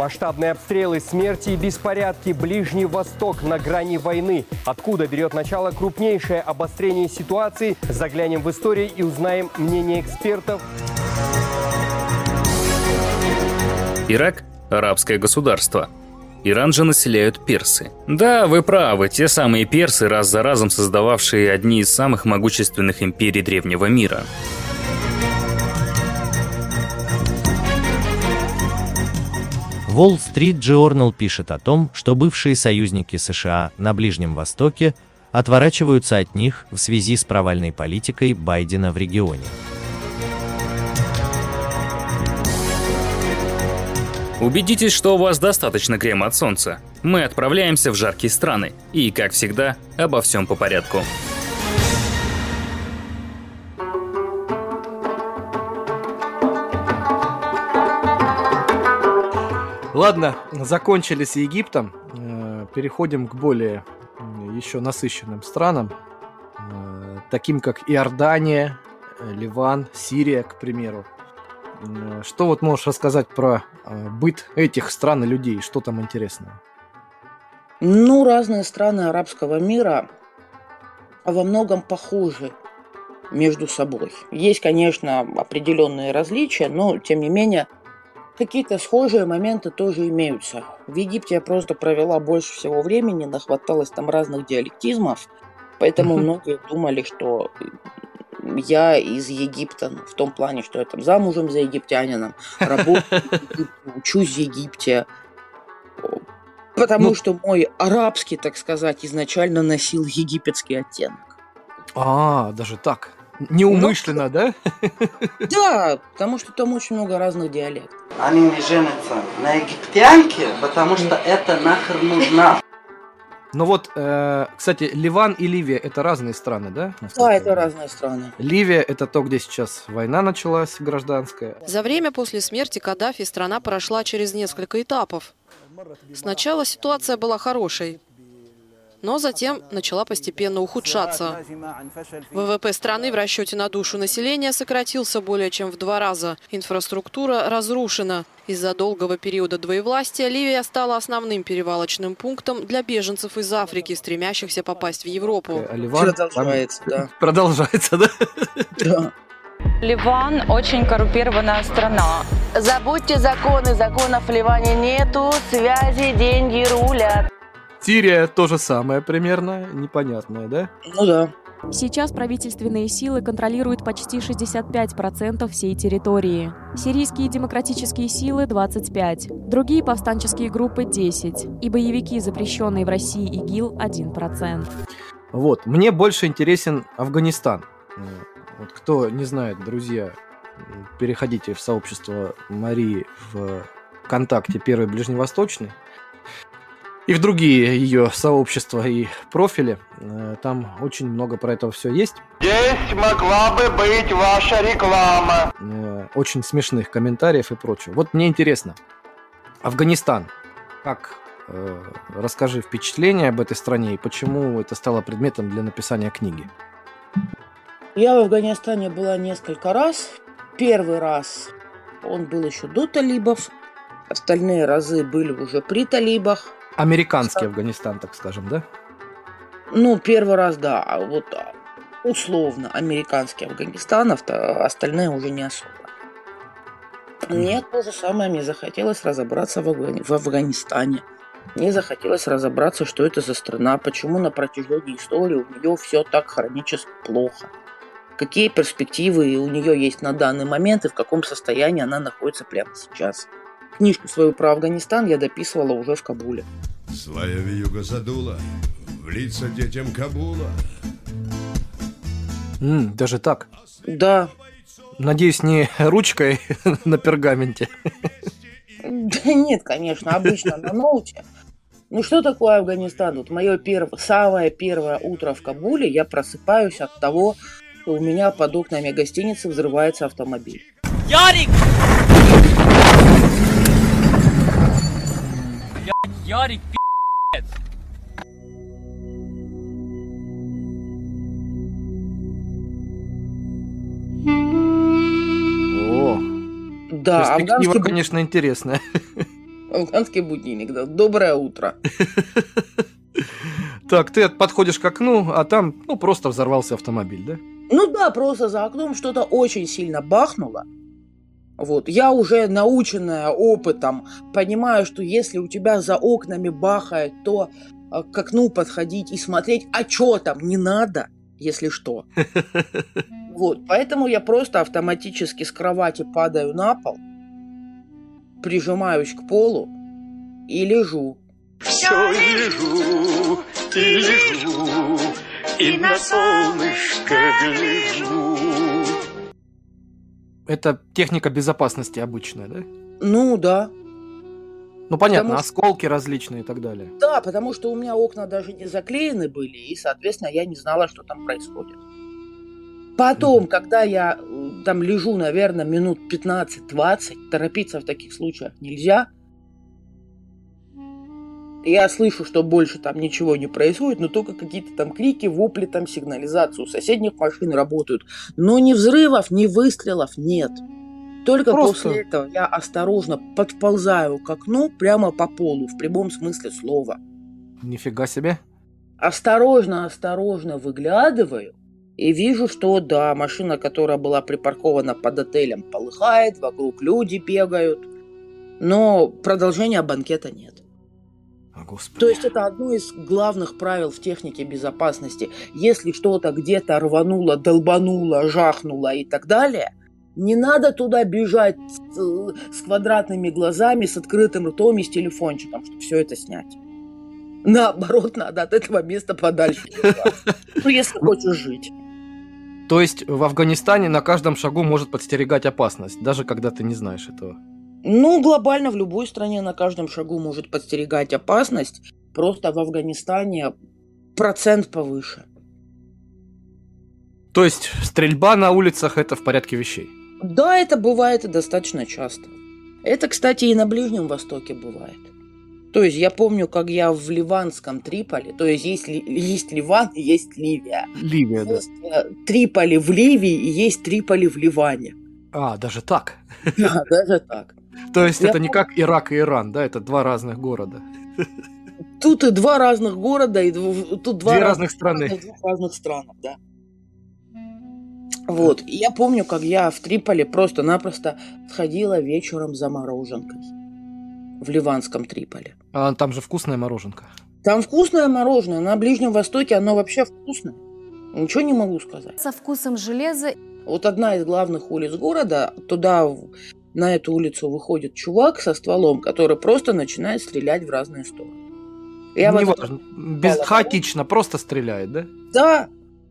Масштабные обстрелы, смерти и беспорядки, Ближний Восток на грани войны. Откуда берет начало крупнейшее обострение ситуации? Заглянем в историю и узнаем мнение экспертов. Ирак – арабское государство. Иран же населяют персы. Да, вы правы, те самые персы, раз за разом создававшие одни из самых могущественных империй древнего мира. Wall Street Journal пишет о том, что бывшие союзники США на Ближнем Востоке отворачиваются от них в связи с провальной политикой Байдена в регионе. Убедитесь, что у вас достаточно крема от солнца. Мы отправляемся в жаркие страны. И, как всегда, обо всем по порядку. Ладно, закончили с Египтом. Э, Переходим к более еще насыщенным странам, э, таким как Иордания, э, Ливан, Сирия, к примеру. Что вот можешь рассказать про быт этих стран и людей? Что там интересного? Ну, разные страны арабского мира во многом похожи между собой. Есть, конечно, определенные различия, но, тем не менее, какие-то схожие моменты тоже имеются. В Египте я просто провела больше всего времени, нахваталась там разных диалектизмов, поэтому многие думали, что я из Египта, ну, в том плане, что я там замужем за египтянином, работаю в Египте, учусь в Египте, потому Ну- что мой арабский, так сказать, изначально носил египетский оттенок. А, даже так. Неумышленно, да? Да, потому что там очень много разных диалектов. Они не женятся на египтянке, потому что это нахер нужно. Ну вот, э, кстати, Ливан и Ливия это разные страны, да? Да, это разные страны. Ливия это то, где сейчас война началась гражданская. За время после смерти Каддафи страна прошла через несколько этапов. Сначала ситуация была хорошей, но затем начала постепенно ухудшаться. ВВП страны в расчете на душу населения сократился более чем в два раза. Инфраструктура разрушена. Из-за долгого периода двоевластия Ливия стала основным перевалочным пунктом для беженцев из Африки, стремящихся попасть в Европу. Ливан Продолжается, да. Продолжается, да? да. Ливан очень коррумпированная страна. Забудьте законы, законов в Ливане нету, связи, деньги рулят. Сирия то же самое примерно, непонятное, да? Ну да. Сейчас правительственные силы контролируют почти 65% всей территории. Сирийские демократические силы – 25%, другие повстанческие группы – 10%, и боевики, запрещенные в России ИГИЛ – 1%. Вот, мне больше интересен Афганистан. Вот кто не знает, друзья, переходите в сообщество Марии в ВКонтакте Первый Ближневосточный и в другие ее сообщества и профили. Э, Там очень много про это все есть. Здесь могла бы быть ваша реклама. Э, Очень смешных комментариев и прочего. Вот мне интересно, Афганистан, как э, расскажи впечатление об этой стране и почему это стало предметом для написания книги. Я в Афганистане была несколько раз. Первый раз он был еще до талибов. Остальные разы были уже при талибах. Американский Афганистан, так скажем, да? Ну, первый раз, да. А вот а, условно американский Афганистан, авто- остальные уже не особо. Мне то же самое, мне захотелось разобраться в, Афгани- в Афганистане. Мне захотелось разобраться, что это за страна, почему на протяжении истории у нее все так хронически плохо. Какие перспективы у нее есть на данный момент и в каком состоянии она находится прямо сейчас. Книжку свою про Афганистан я дописывала уже в Кабуле. Злая вьюга задула в лица детям Кабула. М, даже так. Да, Надеюсь, не ручкой на пергаменте. Да нет, конечно, обычно на ноуте. Ну что такое Афганистан? Вот мое первое, самое первое утро в Кабуле я просыпаюсь от того, что у меня под окнами гостиницы взрывается автомобиль. Ярик! Ярик, пи***ц. О, Да, перспектива, афганский... конечно, интересная. Афганский будильник, да. Доброе утро. Так, ты подходишь к окну, а там, ну, просто взорвался автомобиль, да? Ну да, просто за окном что-то очень сильно бахнуло. Вот. Я уже наученная опытом, понимаю, что если у тебя за окнами бахает, то э, к окну подходить и смотреть, а что там, не надо, если что. Вот, поэтому я просто автоматически с кровати падаю на пол, прижимаюсь к полу и лежу. Все лежу и лежу, и на солнышко гляжу. Это техника безопасности обычная, да? Ну да. Ну понятно, Потому осколки различные и так далее. Да, потому что у меня окна даже не заклеены были, и, соответственно, я не знала, что там происходит. Потом, когда я там лежу, наверное, минут 15-20, торопиться в таких случаях нельзя. Я слышу, что больше там ничего не происходит, но только какие-то там крики, вопли, там сигнализацию соседних машин работают. Но ни взрывов, ни выстрелов нет. Только Просто- после этого я осторожно подползаю к окну прямо по полу, в прямом смысле слова. Нифига себе. Осторожно, осторожно выглядываю и вижу, что да, машина, которая была припаркована под отелем, полыхает, вокруг люди бегают, но продолжения банкета нет. О, Господи. То есть это одно из главных правил в технике безопасности. Если что-то где-то рвануло, долбануло, жахнуло и так далее, не надо туда бежать с, с квадратными глазами, с открытым ртом и с телефончиком, чтобы все это снять. Наоборот, надо от этого места подальше. Ну, если хочешь жить. То есть в Афганистане на каждом шагу может подстерегать опасность, даже когда ты не знаешь этого. Ну, глобально в любой стране на каждом шагу может подстерегать опасность. Просто в Афганистане процент повыше. То есть стрельба на улицах это в порядке вещей. Да, это бывает и достаточно часто. Это, кстати, и на Ближнем Востоке бывает. То есть я помню, как я в ливанском Триполи, то есть есть, есть Ливан и есть Ливия. Ливия, да. Есть э, Триполи в Ливии и есть Триполи в Ливане. А, даже так. Да, даже так. То есть Я это не как Ирак и Иран, да, это два разных города. Тут и два разных города, и тут два Две разных страны. двух разных странах, да. Вот, и я помню, как я в Триполи просто-напросто сходила вечером за мороженкой. В ливанском Триполи. А там же вкусная мороженка. Там вкусное мороженое, на Ближнем Востоке оно вообще вкусное. Ничего не могу сказать. Со вкусом железа Вот одна из главных улиц города, туда, на эту улицу выходит чувак со стволом, который просто начинает стрелять в разные стороны. Я не важно. Без, попала. хаотично, просто стреляет, да? Да,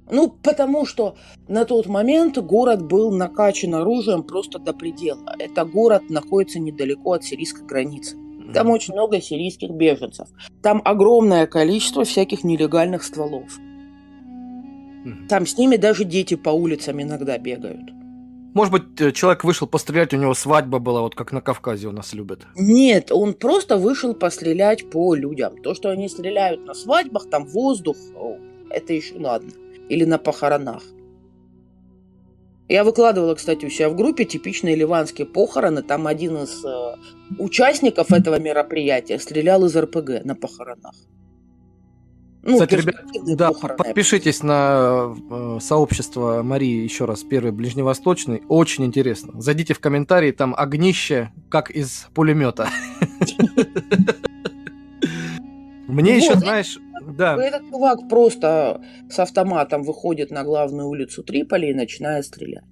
ну потому что на тот момент город был накачан оружием просто до предела. Это город находится недалеко от сирийской границы. Там очень много сирийских беженцев. Там огромное количество всяких нелегальных стволов. Там с ними даже дети по улицам иногда бегают. Может быть, э, человек вышел пострелять, у него свадьба была, вот как на Кавказе у нас любят. Нет, он просто вышел пострелять по людям. То, что они стреляют на свадьбах, там воздух, это еще ладно. Или на похоронах. Я выкладывала, кстати, у себя в группе типичные ливанские похороны. Там один из э, участников этого мероприятия стрелял из РПГ на похоронах. Ну, Кстати, ребят, да, подпишитесь на э, сообщество Марии, еще раз, первый ближневосточный. Очень интересно. Зайдите в комментарии, там огнище, как из пулемета. Мне еще, знаешь, да, Этот чувак просто с автоматом выходит на главную улицу Триполи и начинает стрелять.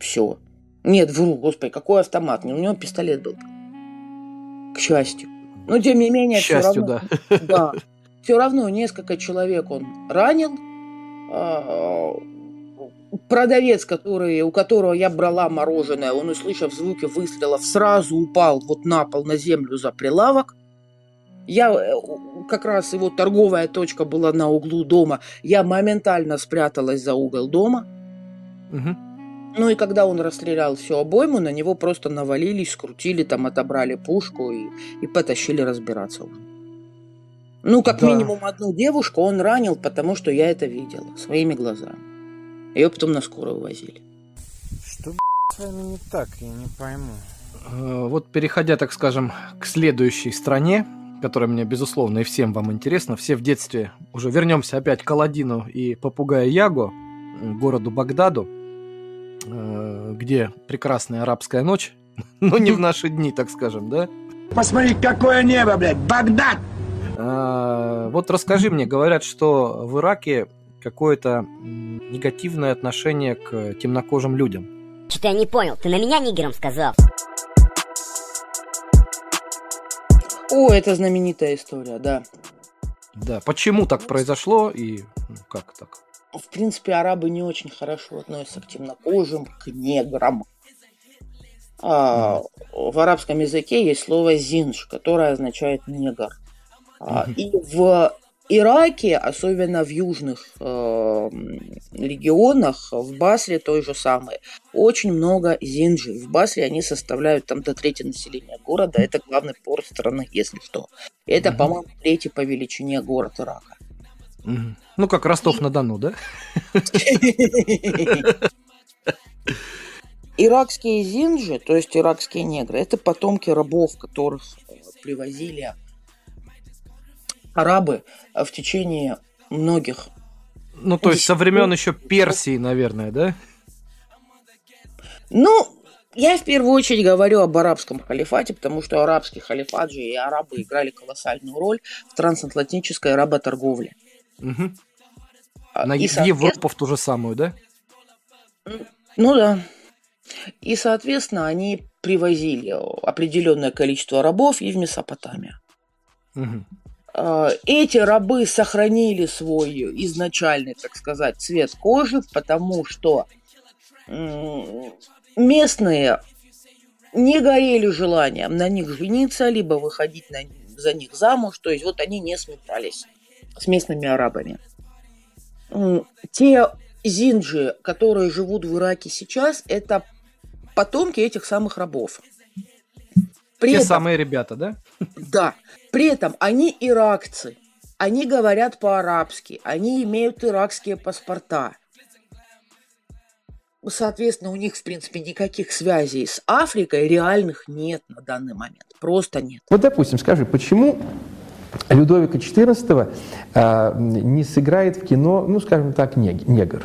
Все. Нет, вру, господи, какой автомат? У него пистолет был. К счастью. Но тем не менее, к все счастью, равно, да. да. Все равно несколько человек он ранил. А, Продавец, который, у которого я брала мороженое, он, услышав звуки выстрелов, сразу упал вот на пол, на землю за прилавок. Я э, как раз его торговая точка была на углу дома. Я моментально спряталась за угол дома. Мгм. Ну и когда он расстрелял всю обойму, на него просто навалились, скрутили, там отобрали пушку и, и потащили разбираться уже. Ну, как Да. минимум одну девушку он ранил, потому что я это видела своими глазами. Ее потом на скорую возили. Что с вами не так, я не пойму. Э, Вот переходя, так скажем, к следующей стране, которая мне, безусловно, и всем вам интересна. Все в детстве уже вернемся опять к Аладдину и попугая Яго, м, городу Багдаду, э, где прекрасная арабская ночь, но не в наши дни, так скажем, да? Посмотри, какое небо, блядь! Багдад! А, Вот расскажи мне, говорят, что в Ираке какое-то негативное отношение к темнокожим людям. Что-то я не понял, ты на меня нигером сказал? О, это знаменитая история, да. Да, почему так произошло и ну, как так? В принципе, арабы не очень хорошо относятся к темнокожим, к неграм. А, в арабском языке есть слово зинж, которое означает негр. А, и в Ираке, особенно в южных э, регионах, в Басре той же самой, очень много зинджи. В Басре они составляют там до трети населения города. Это главный порт страны, если что. Это, Мгм. по-моему, третий по величине город Ирака. Мгм. Ну, как Ростов-на-Дону, да? Иракские зинджи, то есть иракские негры, это потомки рабов, которых э, привозили арабы э, в течение многих. Ну, то есть со времен еще Персии, наверное, да? Ну, я в первую очередь говорю об арабском халифате, потому что арабский халифат же и арабы играли колоссальную роль в трансатлантической работорговле. А, На и, соответственно- Европу в ту же самую, да? Ну да. И, соответственно, они привозили определенное количество рабов и в Месопотамию. Мгм. Э, Эти рабы сохранили свой изначальный, так сказать, цвет кожи, потому что местные не горели желанием на них жениться, либо выходить на, за них замуж, то есть вот они не смешались с местными арабами. Те зинджи, которые живут в Ираке сейчас, это потомки этих самых рабов. При Те этом- самые ребята, да? да. При этом они иракцы. Они говорят по-арабски. Они имеют иракские паспорта. Соответственно, у них, в принципе, никаких связей с Африкой реальных нет на данный момент. Просто нет. Вот, допустим, скажи, почему Людовика XIV а, не сыграет в кино, ну, скажем так, нег- негр?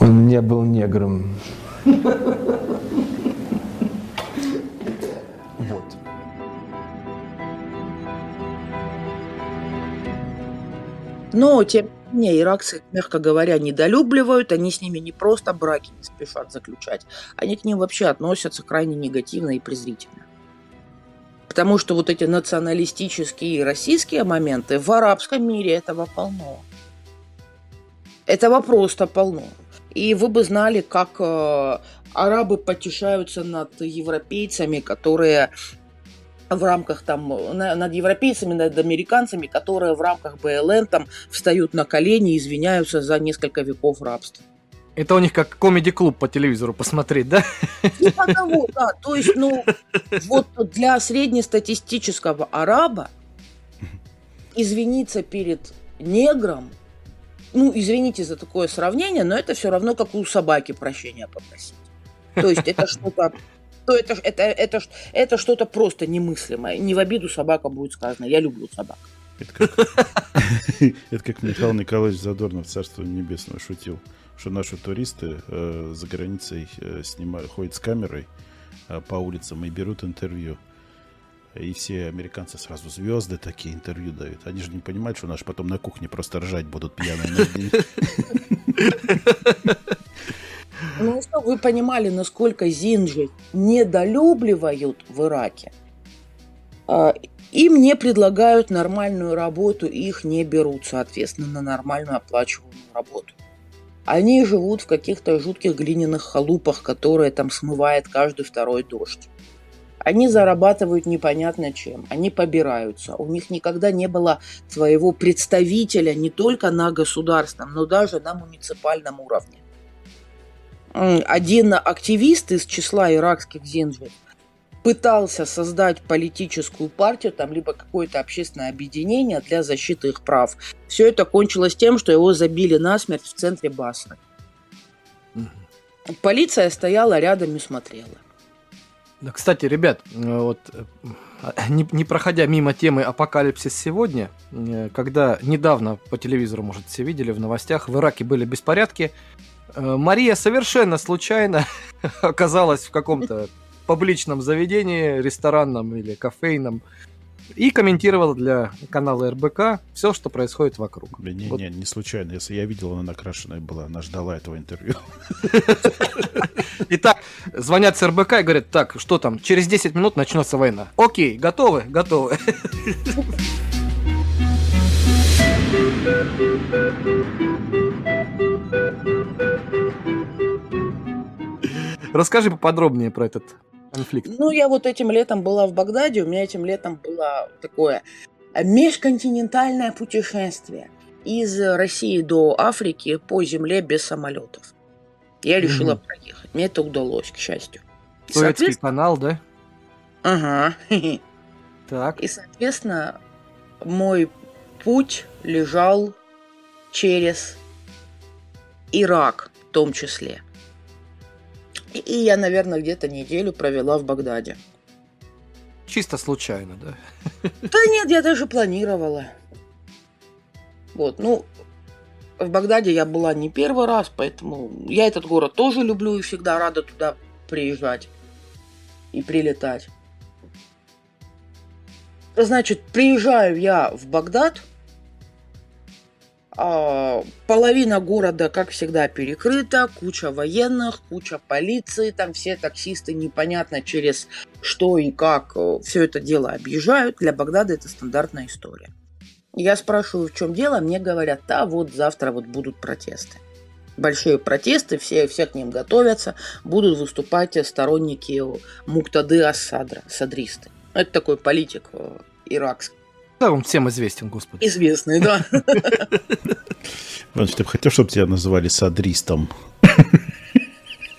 Он не был негром. Но, тем не менее, иракцы, мягко говоря, недолюбливают. Они с ними не просто браки не спешат заключать. Они к ним вообще относятся крайне негативно и презрительно. Потому что вот эти националистические и российские моменты в арабском мире этого полно. Этого просто полно. И вы бы знали, как э, арабы потешаются над европейцами, которые в рамках там, на- над европейцами, над американцами, которые в рамках БЛН там встают на колени и извиняются за несколько веков рабства. Это у них как комеди-клуб по телевизору посмотреть, да? Типа того, да. То есть, ну, вот для среднестатистического араба извиниться перед негром, ну, извините за такое сравнение, но это все равно, как у собаки прощения попросить. То есть это что-то то это, ж- это, это, ж- это что-то просто немыслимое. Не в обиду собака будет сказано. Я люблю собак. Это как Михаил Николаевич Задорнов, Царство Небесное, шутил, что наши туристы э, за границей э, снимают, ходят с камерой э, по улицам и берут интервью. И все американцы сразу звезды такие интервью дают. Они же не понимают, что наши потом на кухне просто ржать будут пьяные. Ну, чтобы вы понимали, насколько зинджи недолюбливают в Ираке. А, Им не предлагают нормальную работу, их не берут, соответственно, на нормальную оплачиваемую работу. Они живут в каких-то жутких глиняных халупах, которые там смывает каждый второй дождь. Они зарабатывают непонятно чем, они побираются. У них никогда не было своего представителя не только на государственном, но даже на муниципальном уровне. Один активист из числа иракских зинджи пытался создать политическую партию, там, либо какое-то общественное объединение для защиты их прав. Все это кончилось тем, что его забили насмерть в центре Басры. Полиция стояла рядом и смотрела. Да, кстати, ребят, э, вот э, не, не проходя мимо темы апокалипсис сегодня, э, когда недавно по телевизору, может, все видели в новостях, в Ираке были беспорядки, Мария совершенно случайно оказалась в каком-то публичном заведении, ресторанном или кофейном, и комментировала для канала РБК все, что происходит вокруг. Да не, вот. не, не случайно. Если я видел, она накрашенная была, она ждала этого интервью. Итак, звонят с РБК и говорят, так, что там, через 10 минут начнется война. Окей, готовы? Готовы. Расскажи поподробнее про этот конфликт? Ну, я вот этим летом была в Багдаде, у меня этим летом было такое межконтинентальное путешествие из России до Африки по земле без самолетов. Я решила угу. проехать. Мне это удалось, к счастью. Советский соответственно... канал, да? Ага. Так. И, соответственно, мой путь лежал через Ирак в том числе. И я, наверное, где-то неделю провела в Багдаде. Чисто случайно, да? Да нет, я даже планировала. Вот, ну, в Багдаде я была не первый раз, поэтому я этот город тоже люблю и всегда рада туда приезжать и прилетать. Значит, приезжаю я в Багдад – а, половина города, как всегда, перекрыта, куча военных, куча полиции, там все таксисты непонятно через что и как э, все это дело объезжают. Для Багдада это стандартная история. Я спрашиваю, в чем дело, мне говорят, да, вот завтра вот будут протесты. Большие протесты, все, все к ним готовятся, будут выступать сторонники Муктады Асадра, садристы. Это такой политик э, иракский. Да, он всем известен, господи. Известный, да. Иванович, ты бы хотел, чтобы тебя называли садристом?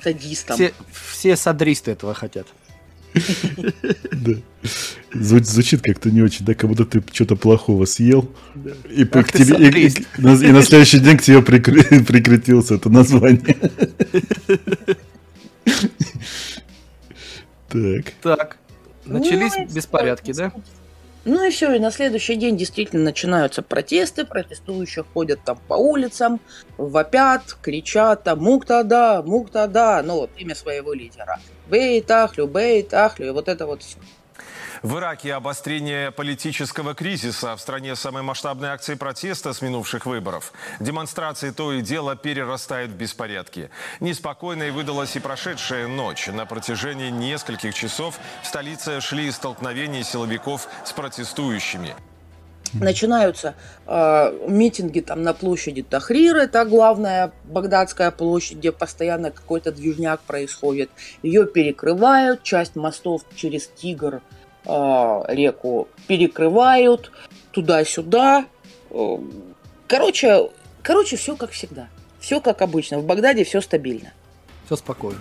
Садистом. Все, все садристы этого хотят. Да. Звучит как-то не очень, да, как будто ты что-то плохого съел. Да. И, Ах, к тебе, и, и, на следующий день к тебе прикры, прикрепился это название. Так. Так. Начались ну, беспорядки, да? Ну и все, и на следующий день действительно начинаются протесты, протестующие ходят там по улицам, вопят, кричат там «Муктада! Муктада!» Ну вот имя своего лидера. Бейт Ахлю, Бейт Ахлю, и вот это вот все. В Ираке обострение политического кризиса. В стране самые масштабные акции протеста с минувших выборов. Демонстрации то и дело перерастают в беспорядки. Неспокойной выдалась и прошедшая ночь. На протяжении нескольких часов в столице шли столкновения силовиков с протестующими. Начинаются э, митинги там на площади Тахрир, это главная Багдадская площадь, где постоянно какой-то движняк происходит. Ее перекрывают, часть мостов через Тигр реку перекрывают туда-сюда. Э, короче, короче, все как всегда. Все как обычно. В Багдаде все стабильно. Все спокойно.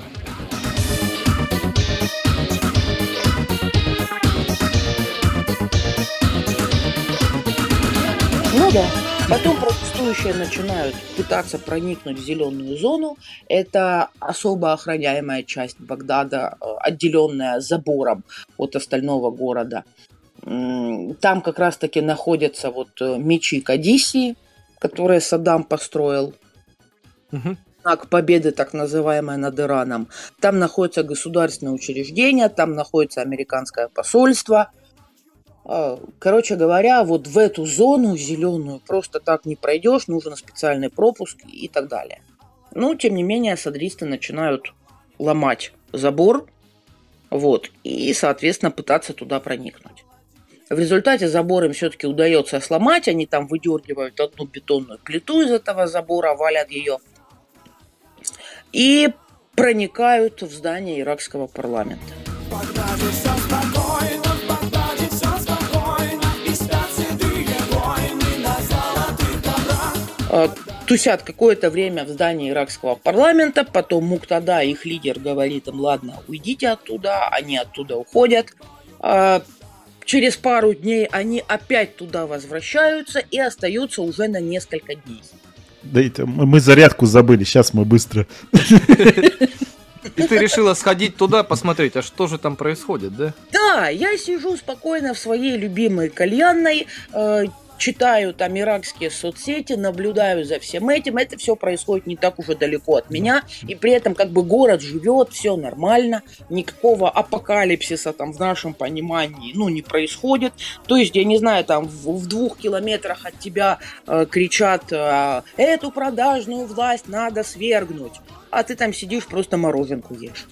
Ну да. Потом протестующие начинают пытаться проникнуть в зеленую зону. Это особо охраняемая часть Багдада, э, отделенная забором от остального города. Там как раз-таки находятся вот э, мечи Кадисии, которые Саддам построил. Угу. Знак победы, так называемая, над Ираном. Там находятся государственные учреждения, там находится американское посольство – короче говоря, вот в эту зону зеленую просто так не пройдешь, нужен специальный пропуск и так далее. Но, тем не менее, садристы начинают ломать забор, вот, и, соответственно, пытаться туда проникнуть. В результате забор им все-таки удается сломать, они там выдергивают одну бетонную плиту из этого забора, валят ее и проникают в здание иракского парламента. А, тусят какое-то время в здании иракского парламента, потом Муктада, их лидер, говорит им, ладно, уйдите оттуда, они оттуда уходят. А, через пару дней они опять туда возвращаются и остаются уже на несколько дней. Да это мы мы зарядку забыли, сейчас мы быстро. И ты решила сходить туда, посмотреть, а что же там происходит, да? Да, я сижу спокойно в своей любимой кальянной, э, читаю там иракские соцсети, наблюдаю за всем этим. Это все происходит не так уже далеко от меня. И при этом как бы город живет, все нормально. Никакого апокалипсиса там в нашем понимании ну, не происходит. То есть, я не знаю, там в, в двух километрах от тебя э, кричат э, «Эту продажную власть надо свергнуть». А ты там сидишь, просто мороженку ешь.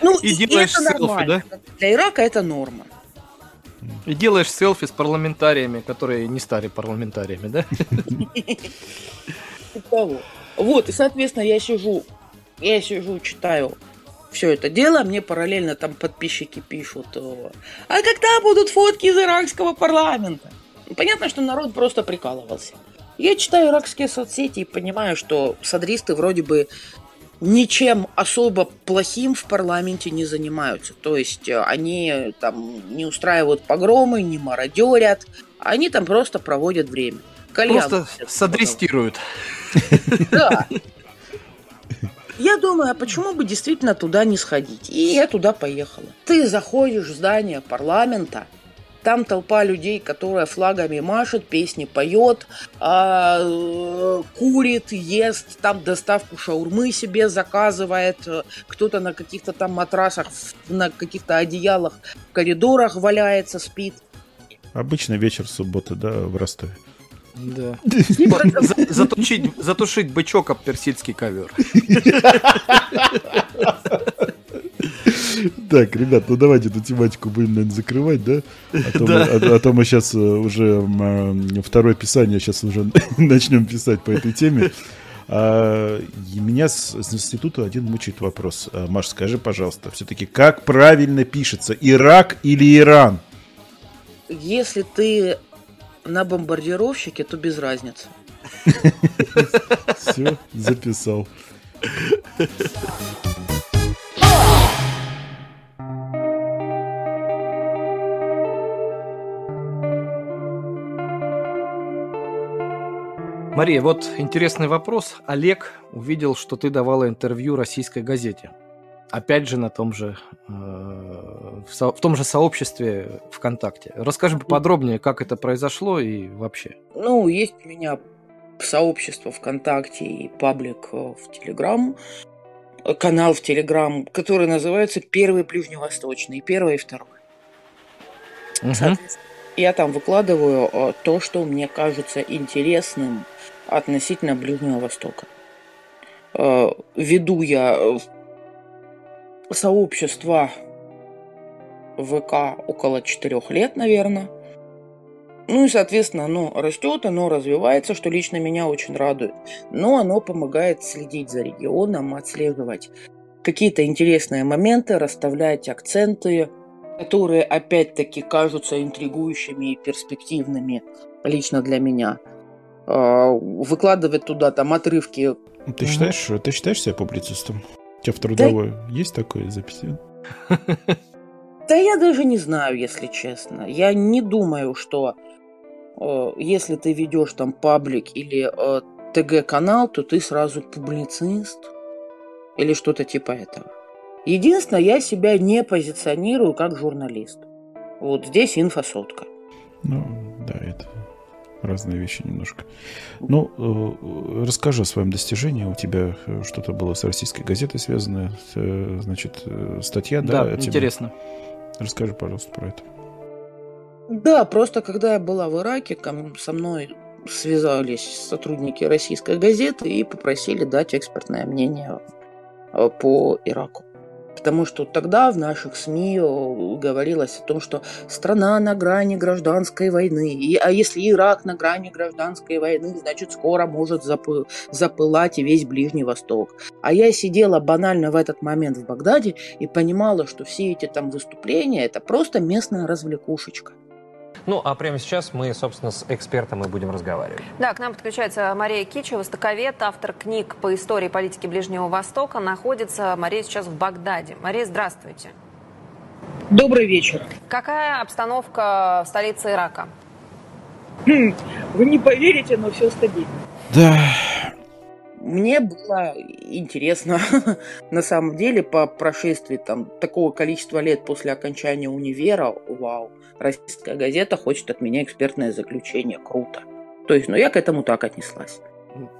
Ну, И и, это нормально. Для Ирака это норма. И делаешь селфи с парламентариями, которые не стали парламентариями, да? Типа. Вот, и, соответственно, я сижу, я сижу, читаю все это дело, мне параллельно там подписчики пишут, э, а когда будут фотки из иракского парламента? Понятно, что народ просто прикалывался. Я читаю иракские соцсети и понимаю, что садристы вроде бы ничем особо плохим в парламенте не занимаются. То есть э, они там не устраивают погромы, не мародерят, они там просто проводят время. Кальян Просто садрестируют. да. Я думаю, а почему бы действительно туда не сходить? И я туда поехала. Ты заходишь в здание парламента, там толпа людей, которая флагами машет, песни поет, а, курит, ест, там доставку шаурмы себе заказывает, кто-то на каких-то там матрасах, на каких-то одеялах в коридорах валяется, спит. Обычный вечер субботы, да, в Ростове. Да. За- Затушить, затушить бычок об персидский ковер. Так, ребят, ну давайте эту тематику будем, наверное, закрывать, да? А то, Да. мы, а- а то мы сейчас уже э, второе писание сейчас уже начнем писать по этой теме. А, меня с, с института один мучает вопрос. А, Маш, скажи, пожалуйста, все-таки как правильно пишется, Ирак или Иран? Если ты на бомбардировщике, то без разницы. Все, записал. Мария, вот интересный вопрос. Олег увидел, что ты давала интервью российской газете. Опять же на том же, э, в, со- в том же сообществе ВКонтакте. Расскажи поподробнее, как это произошло и вообще. Ну, есть у меня сообщество ВКонтакте и паблик э, в Телеграм, канал в Телеграм, который называется «Первый Ближневосточный», первый и второй. Соответственно, Я там выкладываю э, то, что мне кажется интересным относительно Ближнего Востока. Э, Веду я э, сообщество ВК около четырех лет, наверное. Ну и, соответственно, оно растет, оно развивается, что лично меня очень радует. Но оно помогает следить за регионом, отслеживать какие-то интересные моменты, расставлять акценты, которые опять-таки кажутся интригующими и перспективными лично для меня. А, Выкладывать туда там отрывки. Ты считаешь, ты считаешь себя публицистом? У тебя в трудовой есть такое записи? Да я даже не знаю, если честно. Я не думаю, что э, если ты ведешь там паблик или э, ТГ-канал, то ты сразу публицист или что-то типа этого. Единственное, я себя не позиционирую как журналист. Вот здесь инфосотка. Ну, да, это разные вещи немножко. Ну, э, расскажи о своем достижении. У тебя э, что-то было с российской газетой связанное, э, значит, э, статья, да? Да, о тебе? интересно. Расскажи, пожалуйста, про это. Да, просто когда я была в Ираке, со мной связались сотрудники российской газеты и попросили дать экспертное мнение э, по Ираку. Потому что тогда в наших СМИ э, говорилось о том, что страна на грани гражданской войны. И, а если Ирак на грани гражданской войны, значит скоро может запы- запылать и весь Ближний Восток. А я сидела банально в этот момент в Багдаде и понимала, что все эти там выступления это просто местная развлекушечка. Ну, а прямо сейчас мы, собственно, с экспертом и будем разговаривать. Да, к нам подключается Мария Кичева, востоковед, автор книг по истории и политике Ближнего Востока. Находится Мария сейчас в Багдаде. Мария, здравствуйте. Добрый вечер. Какая обстановка в столице Ирака? Хм, вы не поверите, но все стабильно. Да. Мне было интересно, на самом деле, по прошествии там такого количества лет после окончания универа, вау, российская газета хочет от меня экспертное заключение, круто. То есть, ну я к этому так отнеслась.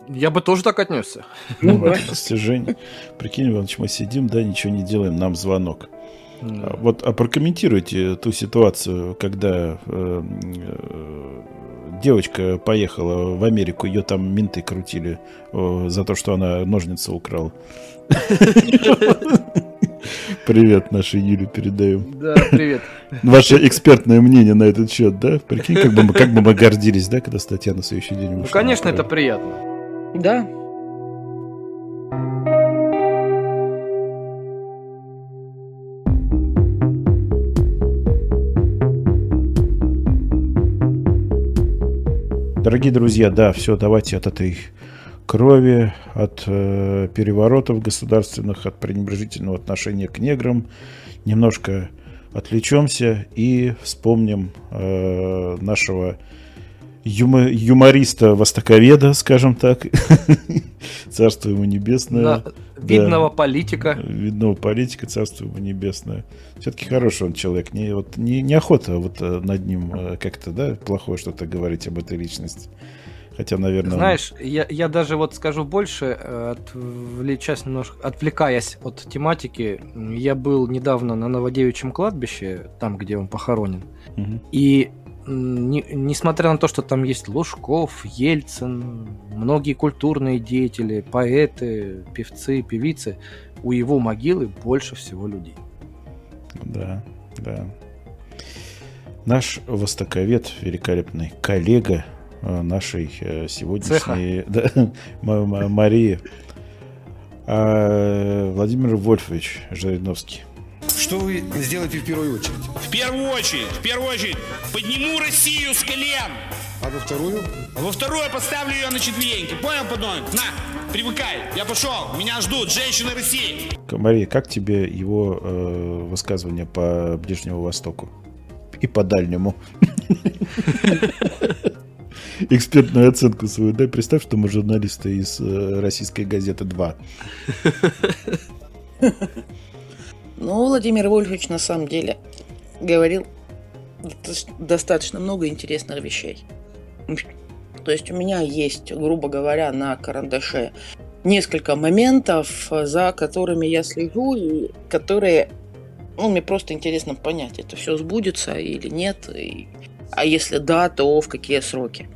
Я бы тоже так отнесся. Ну, вот, Жень, прикинь, Иванович, мы сидим, да, ничего не делаем, нам звонок. Mm. Вот, а прокомментируйте ту ситуацию, когда э, э, девочка поехала в Америку, ее там менты крутили э, за то, что она ножницы украла. Привет, нашей Юле передаем. Да, привет. Ваше экспертное мнение на этот счет, да? Прикинь, как бы мы, как бы мы гордились, да, когда статья на следующий день вышла. Ну, конечно, это приятно. Да. Дорогие друзья, да, все, давайте от этой крови, от э, переворотов государственных, от пренебрежительного отношения к неграм немножко отвлечемся и вспомним э, нашего юма, юмориста востоковеда, скажем так. Царство ему небесное. Видного да, политика. Видного политика, царство ему небесное. Все-таки хороший он человек. Не, вот, не, неохота вот э, над ним э, как-то, да, плохое что-то говорить об этой личности. Хотя, наверное... Знаешь, я, я даже вот скажу больше, э, отвлечась немножко, отвлекаясь от тематики, я был недавно на Новодевичьем кладбище, там, где он похоронен, угу. и не, несмотря на то, что там есть Лужков, Ельцин, многие культурные деятели, поэты, певцы, певицы, у его могилы больше всего людей. Да, да. Наш востоковед, великолепный коллега э, нашей э, сегодняшней да, Марии, а, Владимир Вольфович Жириновский. Что вы сделаете в первую очередь? В первую очередь, в первую очередь, подниму Россию с колен. А во вторую? А во вторую поставлю ее на четвереньки. Понял, подонок? На, привыкай, я пошел. Меня ждут женщины России. Мария, как тебе его э, высказывание по Ближнему Востоку? И по Дальнему? Экспертную оценку свою дай. Представь, что мы журналисты из э, российской газеты 2. Ну, Владимир Вольфович на самом деле говорил достаточно много интересных вещей. То есть у меня есть, грубо говоря, на карандаше несколько моментов, за которыми я слежу, и которые, ну, мне просто интересно понять, это все сбудется или нет, и, а если да, то в какие сроки.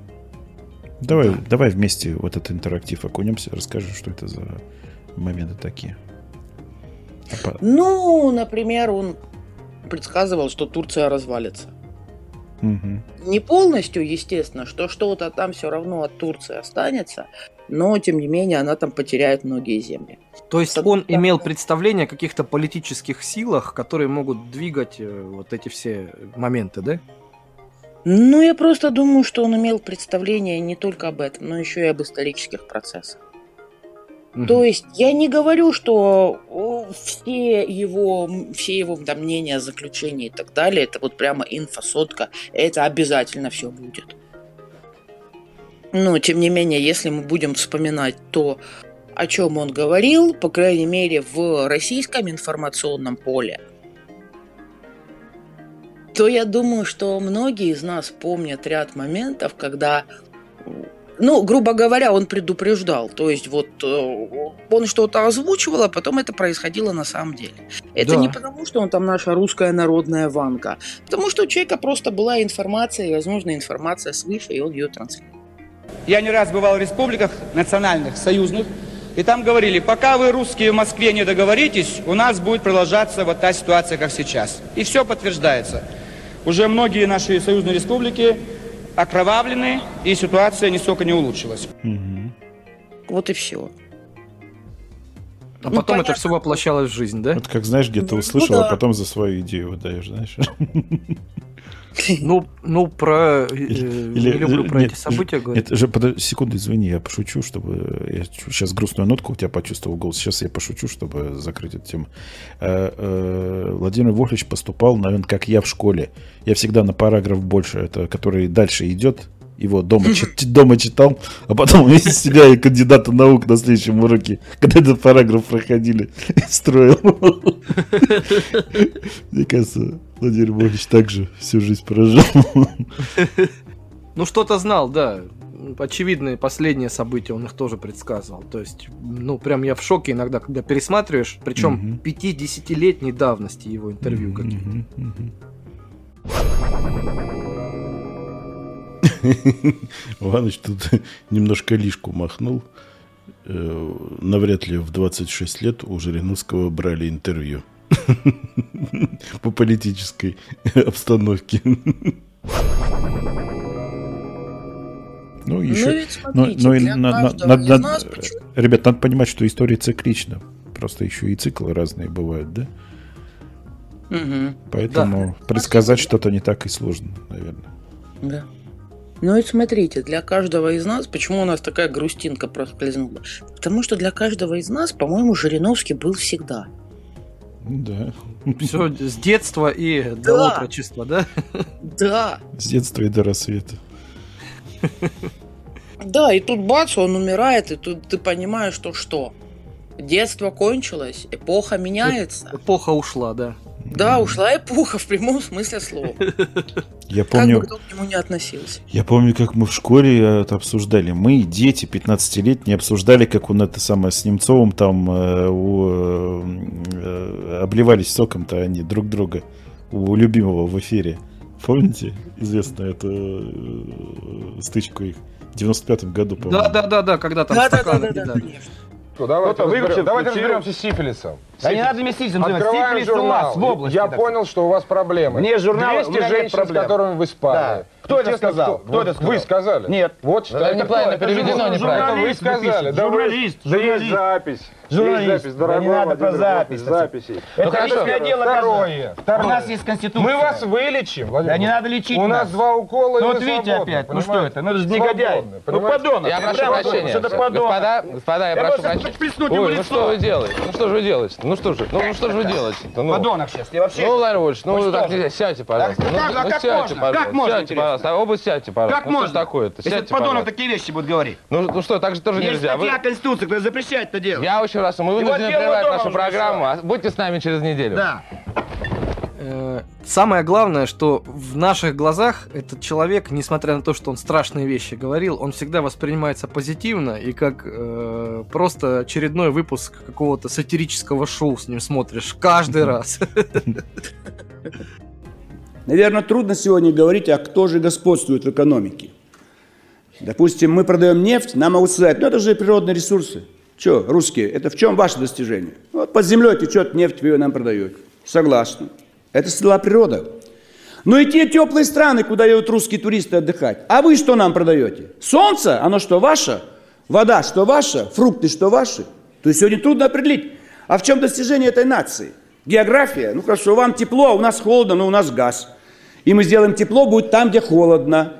Давай, да. давай вместе вот этот интерактив окунемся, расскажи, что это за моменты такие. Ну, например, он предсказывал, что Турция развалится. Угу. Не полностью, естественно, что что-то там все равно от Турции останется, но тем не менее она там потеряет многие земли. То есть он имел представление о каких-то политических силах, которые могут двигать э, вот эти все моменты, да? Ну, я просто думаю, что он имел представление не только об этом, но еще и об исторических процессах. Угу. То есть я не говорю, что все его, все его там, мнения, заключения и так далее, это вот прямо инфосотка, это обязательно все будет. Но, тем не менее, если мы будем вспоминать то, о чем он говорил, по крайней мере, в российском информационном поле, то я думаю, что многие из нас помнят ряд моментов, когда ну, грубо говоря, он предупреждал. То есть вот э, он что-то озвучивал, а потом это происходило на самом деле. Это да. не потому, что он там наша русская народная ванка. Потому что у человека просто была информация, и, возможно, информация свыше, и он ее транслировал. Я не раз бывал в республиках национальных, союзных, и там говорили, пока вы, русские, в Москве не договоритесь, у нас будет продолжаться вот та ситуация, как сейчас. И все подтверждается. Уже многие наши союзные республики окровавлены, и ситуация нисколько не улучшилась. Угу. Вот и все. А ну, потом понятно. это все воплощалось в жизнь, да? Вот как знаешь, где-то ну, услышал, ну, да. а потом за свою идею выдаешь, знаешь. Ну, ну про... Э, Или, не люблю про нет, эти события говорить. Нет, же, подожди, секунду, извини, я пошучу, чтобы... Я сейчас грустную нотку у тебя почувствовал голос. Сейчас я пошучу, чтобы закрыть эту тему. Э, э, Владимир Вольфович поступал, наверное, как я в школе. Я всегда на параграф больше, это который дальше идет, его дома, дома читал, а потом из себя и кандидата наук на следующем уроке, когда этот параграф проходили, строил. Мне кажется, Владимир Львович также всю жизнь прожил. Ну, что-то знал, да. Очевидные последние события он их тоже предсказывал. То есть, ну, прям я в шоке иногда, когда пересматриваешь, причем 5-10-летней давности его интервью какие-то. Иваныч тут немножко лишку махнул. Э, навряд ли в 26 лет у Жириновского брали интервью по политической обстановке. Ну, еще, Ну, ведь смотрите, но, но, для на- каждого надо- из надо- нас ребят, надо понимать, что история циклична. Просто еще и циклы разные бывают, да? Мгм. Поэтому предсказать что-то не так и сложно, наверное. Да. Ну и смотрите, для каждого из нас, почему у нас такая грустинка проскользнула? Потому что для каждого из нас, по-моему, Жириновский был всегда. Да. Все с детства и до Да. отрочества, да? Да. С детства и до рассвета. Да, и тут бац, он умирает, и тут ты понимаешь, что что? Детство кончилось, эпоха меняется. Эпоха ушла, да. Да, ушла эпоха в прямом смысле слова. Я Как помню, бы кто к нему не относился. я помню, как мы в школе это обсуждали. Мы, дети 15-летние, обсуждали, как он это самое с Немцовым там э, у, э, обливались соком-то они друг друга у любимого в эфире. Помните? Известно эту э, стычку их. В 95-м году, по-моему. Да, да, да, да, когда там стаканы кидали. Давайте, Кто-то выключил, разберем- давайте включил. разберемся с сифилисом. Да не надо мне сифилисом заниматься. Открываем Сифилис у журнал. вас в области Я такой. понял, что у вас проблемы. Вне журнала 200 у меня нет женщин, проблем. с которыми вы спали. Да. Кто это сказал? кто? Кто это сказал? Вы сказали? Нет. Вот Это неправильно кто? Это переведено, журналист, неправильно. Вы Журналист сказали. напишет. Да вы- Журналист, Да есть журналист. запись. Журналист. Есть запись, Да дорогой не надо про запись. Записи. Это личное дело Второе. Второе. У нас есть конституция. Мы вас вылечим, Владимир Да не надо лечить У нас нас. два укола, и Ну вы вот видите опять, ну что понимаете? это, ну это же негодяй. Ну понимаете? подонок. Я прошу прощения. подонок. Господа, господа, я Я прошу прощения. Ой, ну что вы делаете? Ну что же вы делаете? Ну что же? Ну, ну что же вы делаете? Ну, Подонок сейчас, ты вообще... Ну, Владимир Вольфович, ну Ну что так нельзя. Сядьте, пожалуйста. Да Ну, а ну, сядьте, можно? пожалуйста. Как можно, Сядьте, пожалуйста. Оба сядьте, пожалуйста. Как Ну что можно? такое-то? Если подонок такие вещи будет говорить. Ну, ну что, так же тоже Есть нельзя. Вы- статья Конституции, которая запрещает это делать. Я очень раз, мы И вот вынуждены прервать дома нашу программу. А Будьте с нами через неделю. Да. Э, Самое главное, что в наших глазах этот человек, несмотря на то, что он страшные вещи говорил, он всегда воспринимается позитивно и как э, просто очередной выпуск какого-то сатирического шоу с ним смотришь каждый раз. Наверное, трудно сегодня говорить, а кто же господствует в экономике. Допустим, мы продаем нефть, нам могут сказать, ну это же природные ресурсы. Че, русские, это в чем ваше достижение? Вот под землей течет нефть, вы ее нам продаете. Согласна. Это стала природа. Но и те теплые страны, куда едут русские туристы отдыхать. А вы что нам продаете? Солнце, оно что, ваше? Вода, что ваша? Фрукты, что ваши? То есть сегодня трудно определить. А в чем достижение этой нации? География? Ну хорошо, вам тепло, а у нас холодно, но у нас газ. И мы сделаем тепло, будет там, где холодно.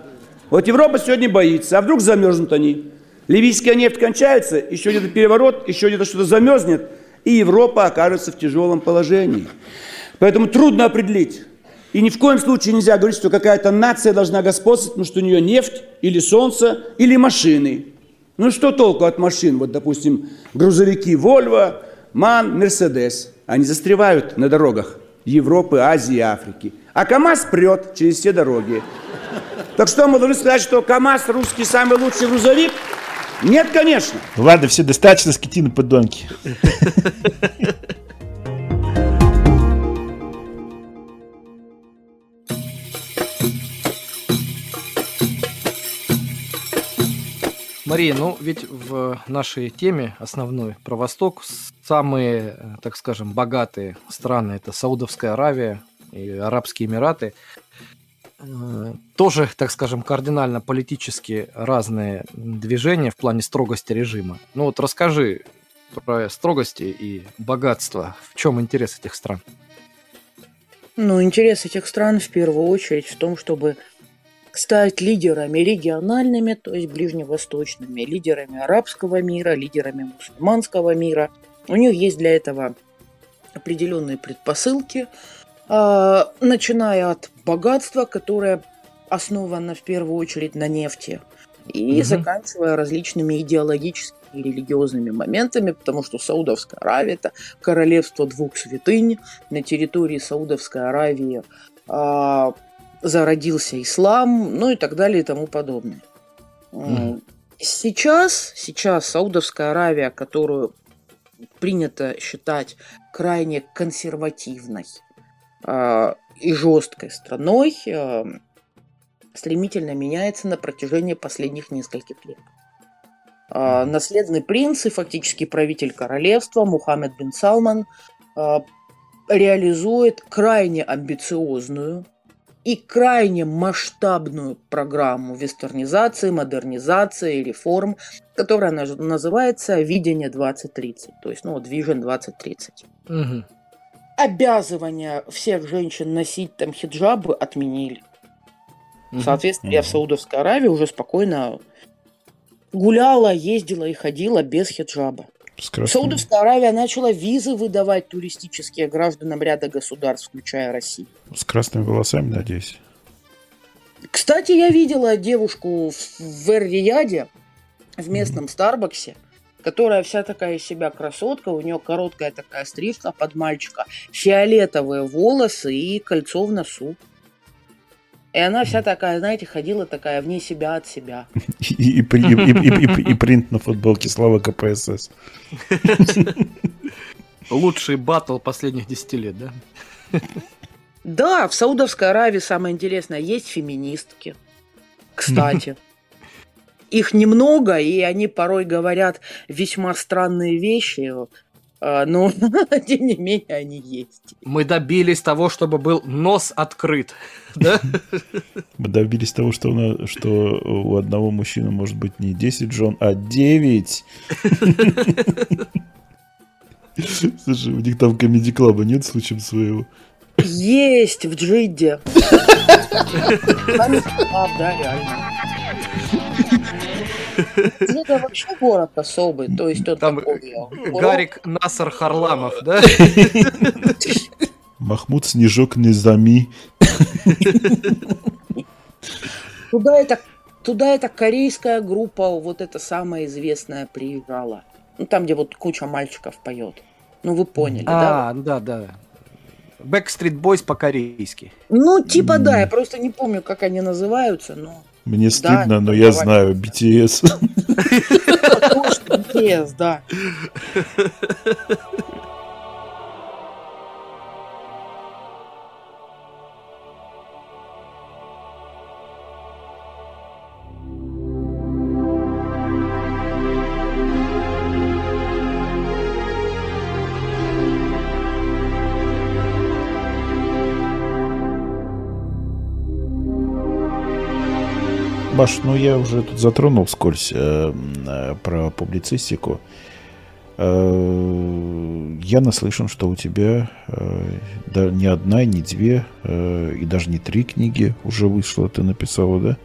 Вот Европа сегодня боится, а вдруг замерзнут они. Ливийская нефть кончается, еще где-то переворот, еще где-то что-то замерзнет, и Европа окажется в тяжелом положении. Поэтому трудно определить. И ни в коем случае нельзя говорить, что какая-то нация должна господствовать, потому что у нее нефть, или солнце, или машины. Ну что толку от машин? Вот, допустим, грузовики Volvo, MAN, Mercedes. Они застревают на дорогах Европы, Азии, Африки. А КАМАЗ прет через все дороги. Так что мы должны сказать, что КАМАЗ русский самый лучший грузовик? Нет, конечно. Ладно, все, достаточно скотины подонки. Мария, ну ведь в нашей теме основной про Восток самые, э, так скажем, богатые страны это Саудовская Аравия и Арабские Эмираты. Э, Тоже, так скажем, кардинально политически разные движения в плане строгости режима. Ну вот расскажи про строгости и богатство. В чем интерес этих стран? Ну, интерес этих стран в первую очередь в том, чтобы стать лидерами региональными, то есть ближневосточными, лидерами арабского мира, лидерами мусульманского мира. У них есть для этого определенные предпосылки, начиная от богатства, которое основана в первую очередь на нефти, и Мгм. заканчивая различными идеологическими и религиозными моментами, потому что Саудовская Аравия это королевство двух святынь. На территории Саудовской Аравии а, зародился ислам, ну и так далее и тому подобное. М, Сейчас, сейчас Саудовская Аравия, которую принято считать крайне консервативной а, и жесткой страной, а, стремительно меняется на протяжении последних нескольких лет. А, Наследный принц и фактически правитель королевства Мухаммед бин Салман а, реализует крайне амбициозную и крайне масштабную программу вестернизации, модернизации, реформ, которая наз- называется «Видение 2030», то есть, ну, вот Vision 2030 Мгм. Обязывание всех женщин носить там хиджабы отменили. Соответственно, я в Саудовской Аравии уже спокойно гуляла, ездила и ходила без хиджаба. Саудовская Аравия начала визы выдавать туристические гражданам ряда государств, включая Россию. с красными волосами, надеюсь. Кстати, я видела девушку в в Эр-Рияде, в местном Старбаксе, которая вся такая из себя красотка, у нее короткая такая стрижка под мальчика, фиолетовые волосы и кольцо в носу. И она вся такая, знаете, ходила такая вне себя от себя. И, и при- и- и- и- и- и принт на футболке Слава КПСС. Лучший батл последних 10 лет, да? Да, в Саудовской Аравии самое интересное, есть феминистки. Кстати. Их немного, и они порой говорят весьма странные вещи, а, но тем не менее они есть. Мы добились того, чтобы был нос открыт. Да? Мы добились того, что у, нас- что у одного мужчины может быть не 10 жен, а 9. Слушай, у них там комедий клаба нет случаем своего. Есть в Джидде. А, да, реально. Это вообще город особый, то есть он Там такой, э, Гарик Насар Харламов, да? Махмуд Снежок Низами. Туда это, туда эта корейская группа, вот эта самая известная, приезжала. Ну, там, где вот куча мальчиков поет. Ну, вы поняли, да? А, да, да. Backstreet Boys по-корейски. Ну, типа, да, я просто не помню, как они называются, но... Мне Да, стыдно, но я знаю BTS. BTS, да. Маш, ну я уже тут затронул вскользь э, э, про публицистику. Э, я наслышан, что у тебя э, да, не одна, не две, э, и даже не три книги уже вышло, ты написала, да?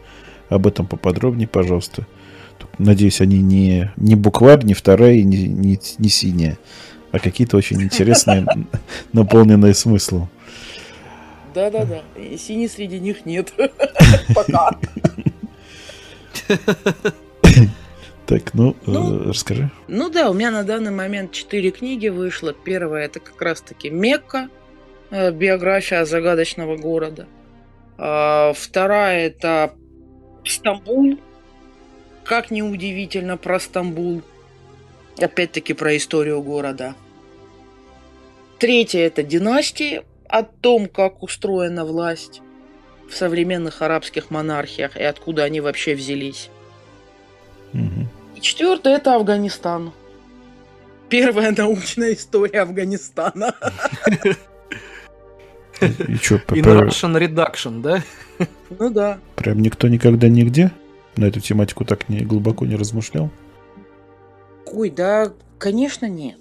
Об этом поподробнее, пожалуйста. Надеюсь, они не, не букварь, не вторая, и не, не, не синяя, а какие-то очень интересные, наполненные смыслом. Да-да-да. Синий среди них нет. Пока. Так, ну, э, расскажи. Ну да, у меня на данный момент четыре книги вышло. Первая это как раз-таки Мекка, э, биография загадочного города. А, Вторая это Стамбул. Как неудивительно про Стамбул. Опять-таки про историю города. Третья это династии. О том, как устроена власть в современных арабских монархиях и откуда они вообще взялись. И четвертое это Афганистан. Первая научная история Афганистана. И что, Russian Reduction, да? Ну да. Прям никто никогда нигде на эту тематику так не глубоко не размышлял? Ой, да, конечно, нет.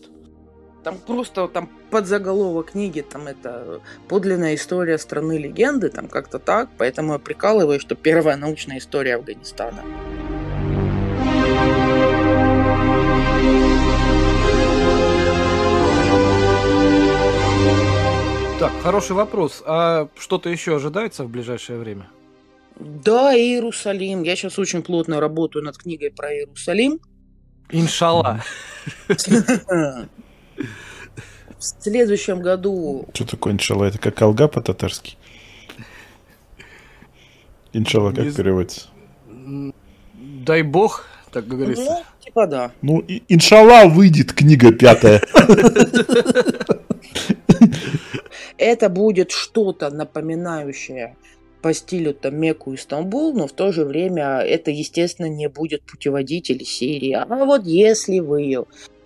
Там просто там подзаголовок книги, там это подлинная история страны легенды, там как-то так, поэтому я прикалываюсь, что первая научная история Афганистана. Так, хороший вопрос. А что-то еще ожидается в ближайшее время? Да, Иерусалим. Я сейчас очень плотно работаю над книгой про Иерусалим. Иншалла. В следующем году Что такое иншалла? Это как алга по-татарски? Иншалла как Не переводится? Дай бог, так говорится. Ну, типа да. Ну, и- иншалла выйдет книга пятая. Это будет что-то напоминающее по стилю там Мекку и Стамбул, но в то же время это, естественно, не будет путеводитель серии. А вот если вы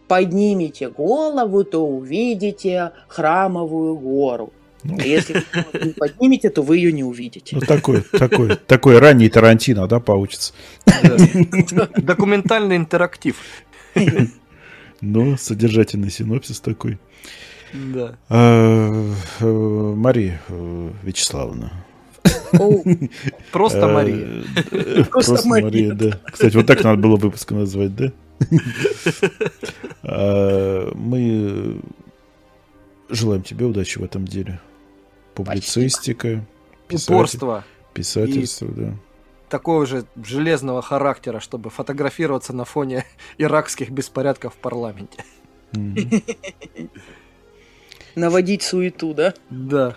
поднимете голову, то увидите храмовую гору. А если вы не поднимете, то вы ее не увидите. Ну, такой, такой, такой ранний Тарантино, да, получится. Документальный интерактив. Ну, содержательный синопсис такой. Да. А, э, Мария Вячеславовна. Просто Э, Мария. э, Просто Просто Мария, Мария, да. Кстати, вот так надо было выпуск назвать, да? А, Мы желаем тебе удачи в этом деле. Публицистика, Упорство. Писательство, да. Такого же железного характера, чтобы фотографироваться на фоне иракских беспорядков в парламенте. Наводить суету, да? Да.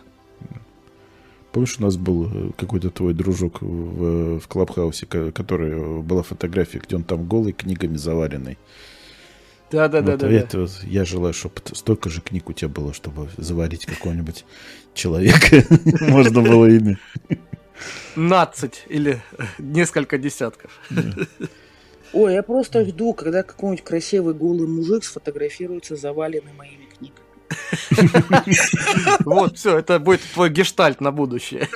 Помнишь, у нас был э, какой-то твой дружок в, в Клабхаусе, ко- который э, была фотография, где он там голый, книгами заваренный. Да, да, да, Вот да. это вот я желаю, чтобы столько же книг у тебя было, чтобы заварить какого-нибудь человека. Можно было ими. 15 или э, несколько десятков. Ой, я просто жду, когда какой-нибудь красивый голый мужик сфотографируется заваленный моими книгами. Вот, все, это будет твой гештальт на будущее.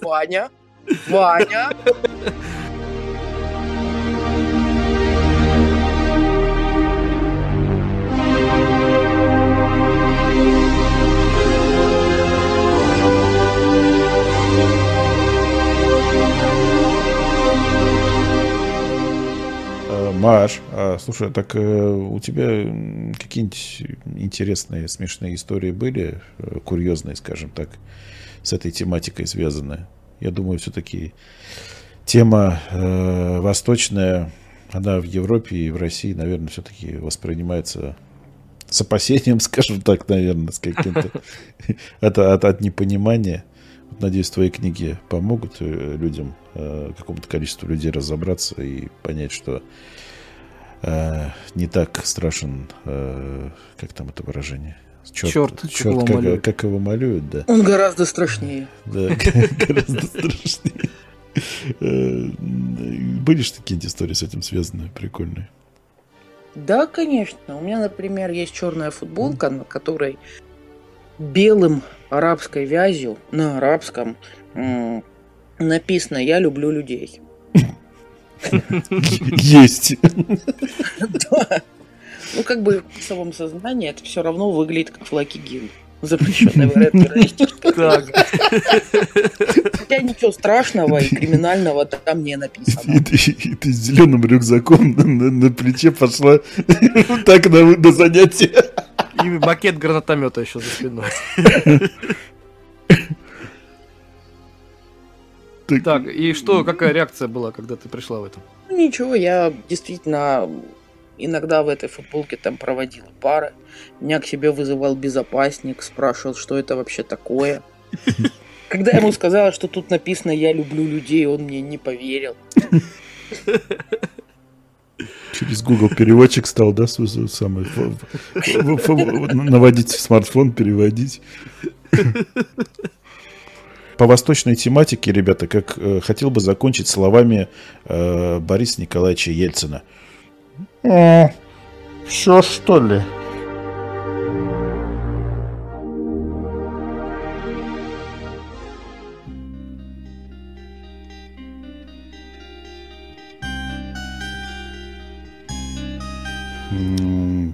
Ваня, Ваня. Маш, а, слушай, так э, у тебя какие-нибудь интересные, смешные истории были, э, курьезные, скажем так, с этой тематикой связанные? Я думаю, все-таки тема э, восточная, она в Европе и в России, наверное, все-таки воспринимается с опасением, скажем так, наверное, с каким-то от, от непонимания. Вот, надеюсь, твои книги помогут э, людям, э, какому-то количеству людей разобраться и понять, что э, не так страшен, как там это выражение? Чёрт, как чёрт, его как, малюют. как его малюют, да. Он гораздо страшнее. Да, гораздо страшнее. Были же такие истории с этим связаны, прикольные. Да, конечно. У меня, например, есть черная футболка, на которой белым арабской вязью на арабском м, написано «Я люблю людей». Есть. Да. Ну, как бы в самом сознании это все равно выглядит как флаки ГИЛ. Запрещенная террористическая. Так. Хотя ничего страшного и криминального там не написано. И ты, и ты с зеленым рюкзаком на, на- на плече пошла так на, на занятие. И макет гранатомета еще за спиной. Так, и что, какая реакция была, когда ты пришла в этом? Ну, ничего, я действительно иногда в этой футболке там проводила пары. Меня к себе вызывал безопасник, спрашивал, что это вообще такое. Когда я ему сказала, что тут написано «Я люблю людей», он мне не поверил. Через Google переводчик стал, да, свой- самый наводить смартфон, переводить. По восточной тематике, ребята, как э, хотел бы закончить словами э, Бориса Николаевича Ельцина. Все что ли?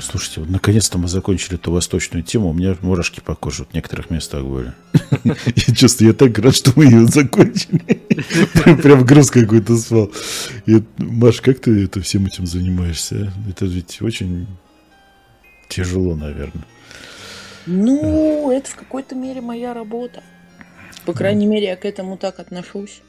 Слушайте, вот наконец-то мы закончили эту восточную тему. У меня мурашки по коже в некоторых местах были. Я чувствую, я так рад, что мы ее закончили. Прям- груз какой-то спал. Маш, как ты это, всем этим занимаешься? а? Это ведь очень тяжело, наверное. Ну, это в какой-то мере моя работа. По крайней мере, я к этому так отношусь.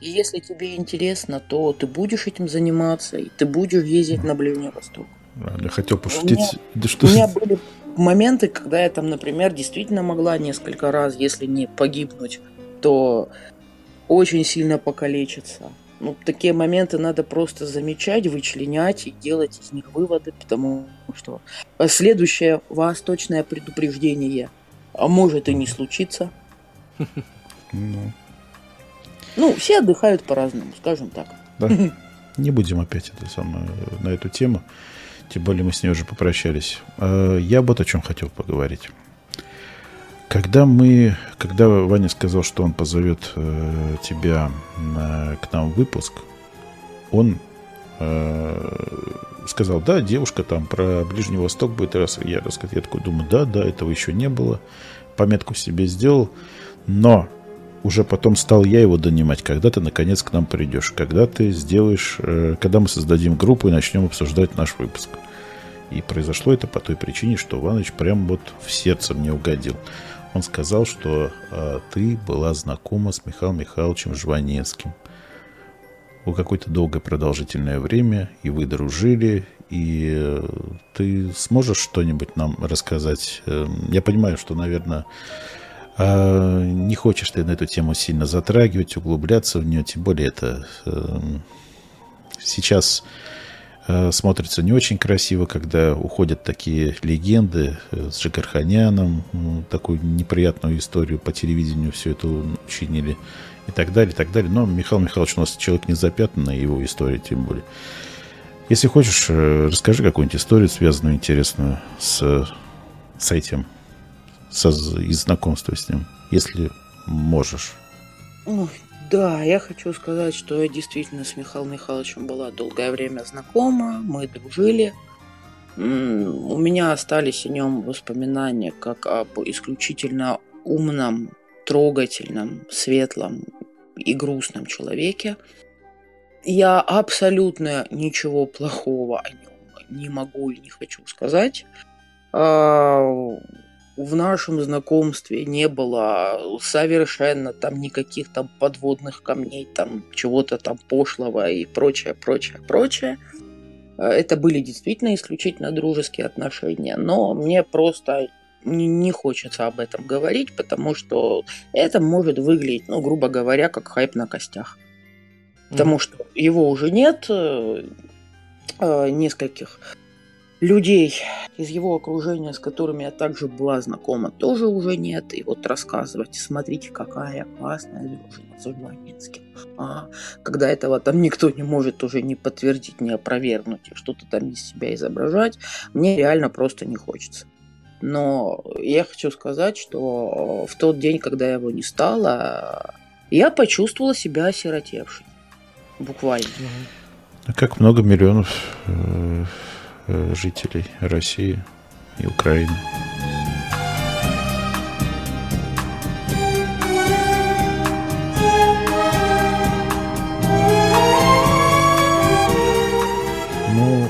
И если тебе интересно, то ты будешь этим заниматься, и ты будешь ездить на Ближний Восток. Я хотел У пошутить. меня, Да что у меня были моменты, когда я там, например, действительно могла несколько раз, если не погибнуть, то очень сильно покалечиться. Ну, такие моменты надо просто замечать, вычленять и делать из них выводы, потому что следующее восточное предупреждение а может и не случиться. Ну, Ну, все отдыхают по-разному, скажем так. да. Не будем опять это самое, на эту тему. Тем более мы с ней уже попрощались. А, Я вот о чем хотел поговорить. Когда мы, когда Ваня сказал, что он позовет э, тебя на- к нам в выпуск, он э, сказал, да, девушка там про Ближний Восток будет раз. Я я такой думаю, да, да, этого еще не было. Пометку себе сделал, но уже потом стал я его донимать, когда ты наконец к нам придешь, когда ты сделаешь, э, когда мы создадим группу и начнем обсуждать наш выпуск. И произошло это по той причине, что Иваныч прям вот в сердце мне угодил. Он сказал, что э, ты была знакома с Михаилом Михайловичем Жванецким. У какое-то долгое продолжительное время, и вы дружили, и э, ты сможешь что-нибудь нам рассказать? Э, Я понимаю, что, наверное, а, не хочешь ты на эту тему сильно затрагивать, углубляться в нее, тем более это э, сейчас э, смотрится не очень красиво, когда уходят такие легенды э, с Джигарханяном, м, такую неприятную историю по телевидению все это учинили и так далее, и так далее. Но Михаил Михайлович у нас человек не запятнанный, его история тем более. Если хочешь, расскажи какую-нибудь историю, связанную интересную с, с этим, со, и знакомства с ним, если можешь. Ой, да, я хочу сказать, что я действительно с Михаилом Михайловичем была долгое время знакома, мы дружили. У меня остались о нем воспоминания как об исключительно умном, трогательном, светлом и грустном человеке. Я абсолютно ничего плохого о нем не могу и не хочу сказать. В нашем знакомстве не было совершенно там никаких там подводных камней, там чего-то там пошлого и прочее, прочее, прочее. А, Это были действительно исключительно дружеские отношения, но мне просто не, хочется об этом говорить, потому что это может выглядеть, ну, грубо говоря, как хайп на костях. Потому что его уже нет, э, э, нескольких людей из его окружения, с которыми я также была знакома, тоже уже нет. И вот рассказывать, смотрите, какая классная дружина с Жванецким. А когда этого там никто не может уже не подтвердить, не опровергнуть, что-то там из себя изображать, мне реально просто не хочется. Но я хочу сказать, что в тот день, когда его не стало, я почувствовала себя осиротевшей. Буквально. А как много миллионов э, жителей России и Украины. Ну,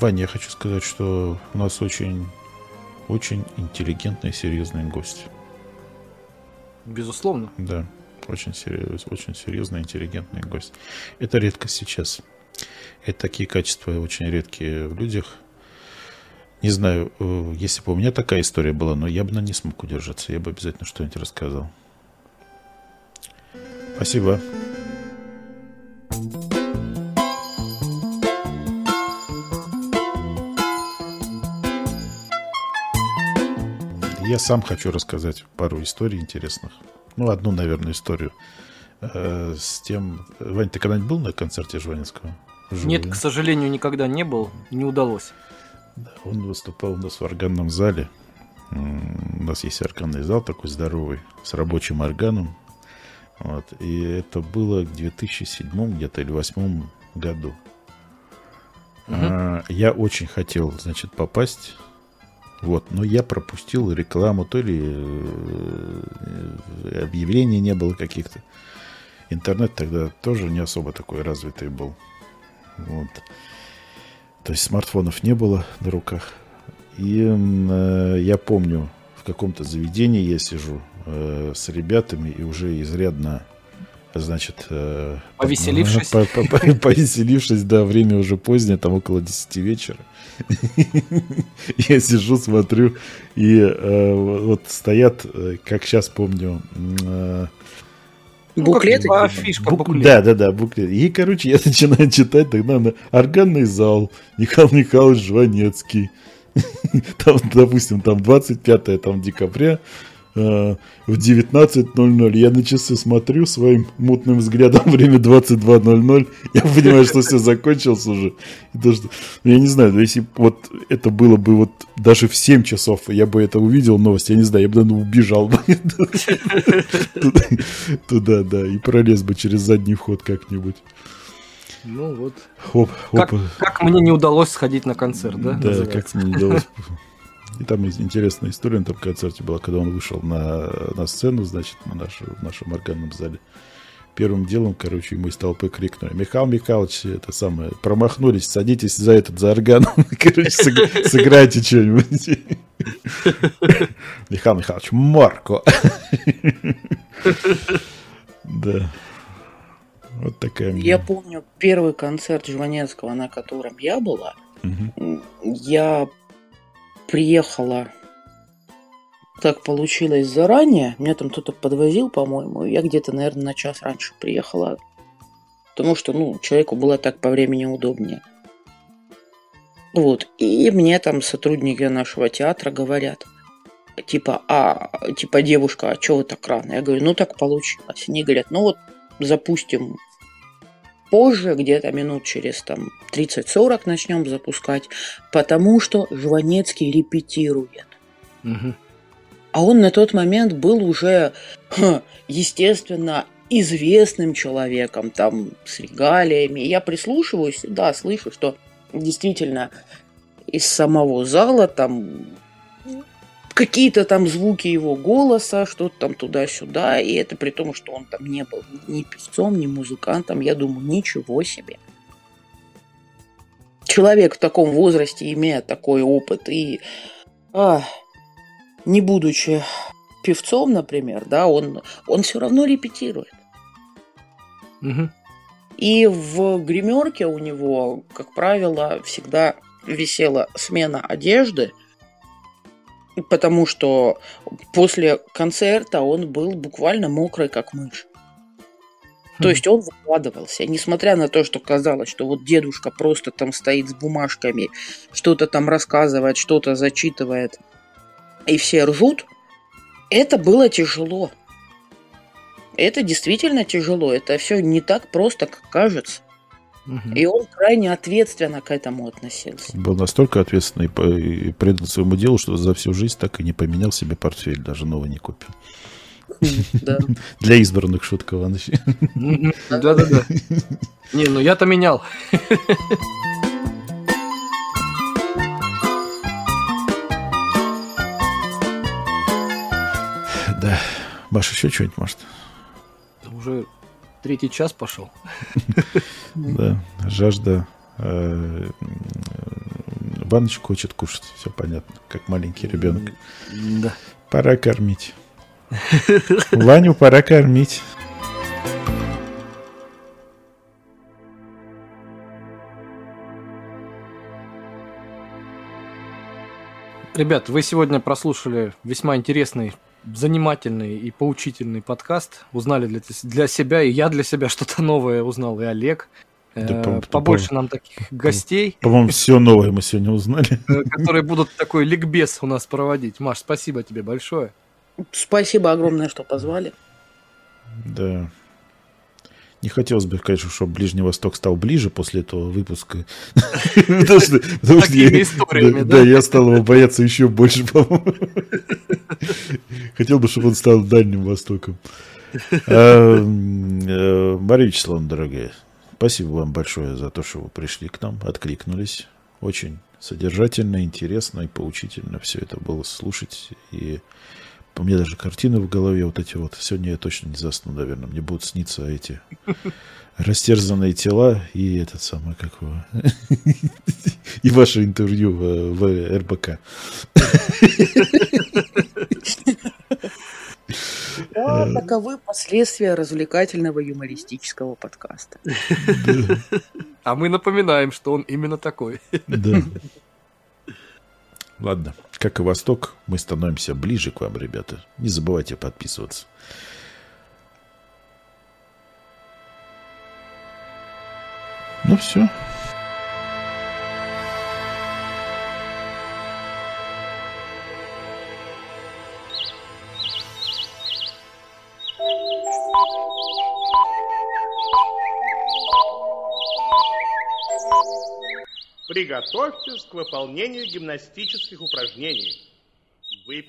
Ваня, я хочу сказать, что у нас очень, очень интеллигентный, серьезный гость. Безусловно. Да, очень, серьез, очень серьезный, интеллигентный гость. Это редкость сейчас. Это такие качества очень редкие в людях. Не знаю, э, если бы у меня такая история была, но я бы на не смог удержаться. Я бы обязательно что-нибудь рассказал. Спасибо. Я сам хочу рассказать пару историй интересных. Ну, одну, наверное, историю. Э, с тем... Вань, ты когда-нибудь был на концерте Жванецкого? Вживую, Нет, да? к сожалению, никогда не был, не удалось. Он выступал у нас в органном зале. У нас есть органный зал такой здоровый, с рабочим органом. Вот. И это было в 2007 где-то или 2008 году. Мгм. А, Я очень хотел, значит, попасть. Вот, но я пропустил рекламу, то ли э, объявлений не было каких-то. Интернет тогда тоже не особо такой развитый был. Вот. То есть смартфонов не было на руках. И э, я помню, в каком-то заведении я сижу, э, с ребятами и уже изрядно, значит... э, Повеселившись. по- по- по- Повеселившись, да, время уже позднее, там около 10 вечера. Я сижу, смотрю, и э, вот стоят, э, как сейчас помню, э, Буклеты? Ну, Фишка Бук- буклет. Да, да, да, буклет. И, короче, я начинаю читать тогда на органный зал Михаил Михайлович Жванецкий. Там, допустим, там 25 там, декабря в 19.00. Я на часы смотрю своим мутным взглядом, время 22.00. Я понимаю, что все закончилось уже. И то, что- ну, я не знаю, если вот это было бы вот даже в 7 часов, я бы это увидел, новость, я не знаю, я бы, наверное, убежал бы туда, да, и пролез бы через задний вход как-нибудь. Ну вот. Хоп, Как, как мне не удалось сходить на концерт, да? Да, называется? как мне не удалось. И там есть интересная история на том концерте была, когда он вышел на, на сцену, значит, на нашу, в нашем органном зале. Первым делом, короче, ему из толпы крикнули, Михаил Михайлович, это самое, промахнулись, садитесь за этот, за орган, короче, сыг- сыграйте что-нибудь. Михаил Михайлович, морку. Да. Вот такая. Я помню первый концерт Жванецкого, на котором я была. Я приехала, так получилось заранее. Меня там кто-то подвозил, по-моему. Я где-то, наверное, на час раньше приехала. Потому что, ну, человеку было так по времени удобнее. Вот. И мне там сотрудники нашего театра говорят, типа, а, типа, девушка, а что вы так рано? Я говорю, ну, так получилось. Они говорят, ну, вот запустим позже, где-то минут через там 30-40 начнем запускать, потому что Жванецкий репетирует. Мгм. А он на тот момент был уже, ха, естественно, известным человеком, там, с регалиями. Я прислушиваюсь, да, слышу, что действительно из самого зала там какие-то там звуки его голоса, что-то там туда-сюда, и это при том, что он там не был ни певцом, ни музыкантом, я думаю, ничего себе. Человек в таком возрасте, имея такой опыт, и а, не будучи певцом, например, да, он, он все равно репетирует. Мгм. И в гримерке у него, как правило, всегда висела смена одежды, потому что после концерта он был буквально мокрый, как мышь. То есть он выкладывался, несмотря на то, что казалось, что вот дедушка просто там стоит с бумажками, что-то там рассказывает, что-то зачитывает, и все ржут, это было тяжело. Это действительно тяжело, это все не так просто, как кажется. И он крайне ответственно к этому относился. Был настолько ответственный и предан своему делу, что за всю жизнь так и не поменял себе портфель, даже новый не купил. Да. Для избранных шутка Иванович. Да-да-да. Не, ну я-то менял. Да. Маша, еще что-нибудь может? Уже третий час пошел. Да. Жажда. э, Баночку хочет кушать. Все понятно. Как маленький ребенок. Да. Пора кормить. Ваню пора кормить. Ребят, вы сегодня прослушали весьма интересный, занимательный и поучительный подкаст. Узнали для, для себя, и я для себя что-то новое узнал, и Олег. Э, Да, по- побольше по- нам таких гостей, По-моему, все новое мы сегодня узнали. э, которые будут такой ликбез у нас проводить. Маш, спасибо тебе большое. Спасибо огромное, что позвали. Да. Не хотелось бы, конечно, чтобы Ближний Восток стал ближе после этого выпуска. Потому что- я- историями, да? Да, я стал его бояться еще больше, по-моему. Хотел бы, чтобы он стал Дальним Востоком. А, э, Мария Вячеславовна, дорогая, спасибо вам большое за то, что вы пришли к нам, откликнулись. Очень содержательно, интересно и поучительно все это было слушать. И у меня даже картины в голове вот эти вот. Сегодня я точно не засну, наверное. Мне будут сниться эти растерзанные тела и этот самый, как его, и ваше интервью в, в РБК. Да, таковы последствия развлекательного юмористического подкаста. А мы напоминаем, что он именно такой. Да. Ладно, как и Восток, мы становимся ближе к вам, ребята. Не забывайте подписываться. Ну все. Приготовьтесь к выполнению гимнастических упражнений.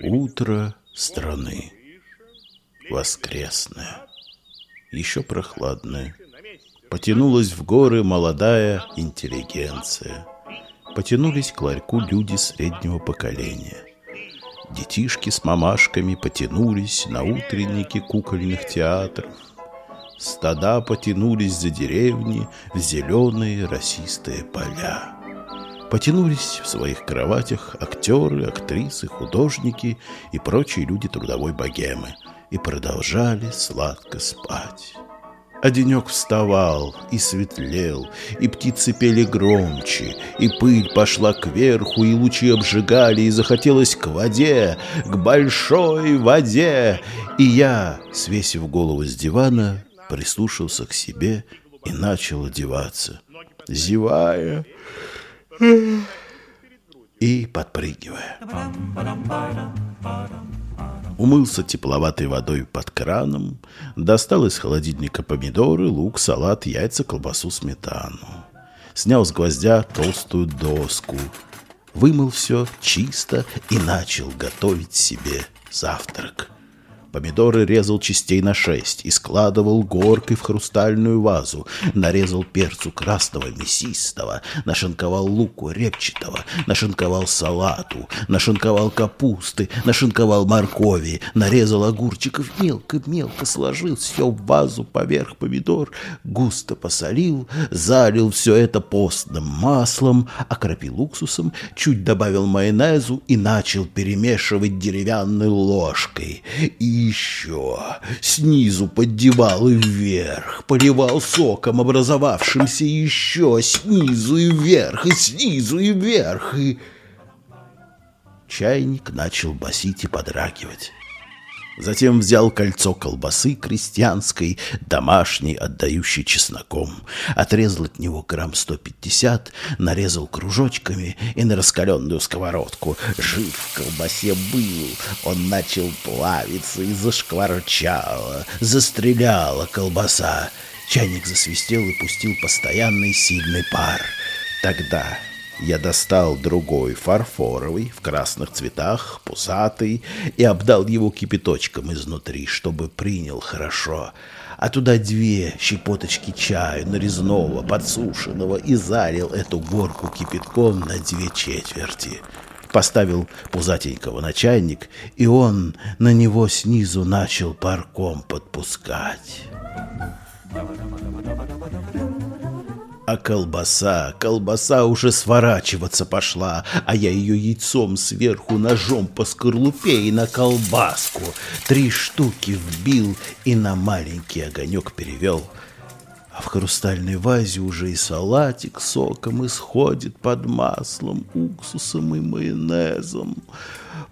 Утро страны. Воскресное. Еще прохладное. Потянулась в горы молодая интеллигенция. Потянулись к ларьку люди среднего поколения. Детишки с мамашками потянулись на утренники кукольных театров. Стада потянулись за деревни в зеленые росистые поля. Потянулись в своих кроватях актеры, актрисы, художники и прочие люди трудовой богемы и продолжали сладко спать. А денек вставал и светлел, и птицы пели громче, и пыль пошла кверху, и лучи обжигали, и захотелось к воде, к большой воде. И я, свесив голову с дивана, прислушался к себе и начал одеваться, зевая и подпрыгивая. Умылся тепловатой водой под краном, достал из холодильника помидоры, лук, салат, яйца, колбасу, сметану. Снял с гвоздя толстую доску, вымыл все чисто и начал готовить себе завтрак. Помидоры резал частей на шесть и складывал горкой в хрустальную вазу. Нарезал перцу красного мясистого, нашинковал луку репчатого, нашинковал салату, нашинковал капусты, нашинковал моркови, нарезал огурчиков мелко-мелко, сложил все в вазу поверх помидор, густо посолил, залил все это постным маслом, окропил уксусом, чуть добавил майонезу и начал перемешивать деревянной ложкой. И еще снизу поддевал и вверх, поливал соком, образовавшимся еще снизу и вверх, и снизу и вверх, и... Чайник начал басить и подрагивать. Затем взял кольцо колбасы крестьянской, домашней, отдающей чесноком, отрезал от него грамм 150, нарезал кружочками и на раскаленную сковородку. Жив в колбасе был, он начал плавиться и зашкварчало, застреляла колбаса. Чайник засвистел и пустил постоянный сильный пар. Тогда я достал другой, фарфоровый, в красных цветах, пузатый, и обдал его кипяточком изнутри, чтобы принял хорошо. А туда две щепоточки чаю нарезного, подсушенного, и залил эту горку кипятком на две четверти. Поставил пузатенького на чайник, и он на него снизу начал парком подпускать. А колбаса, колбаса уже сворачиваться пошла, а я ее яйцом сверху ножом по скорлупе и на колбаску. Три штуки вбил и на маленький огонек перевел. А в хрустальной вазе уже и салатик соком исходит под маслом, уксусом и майонезом.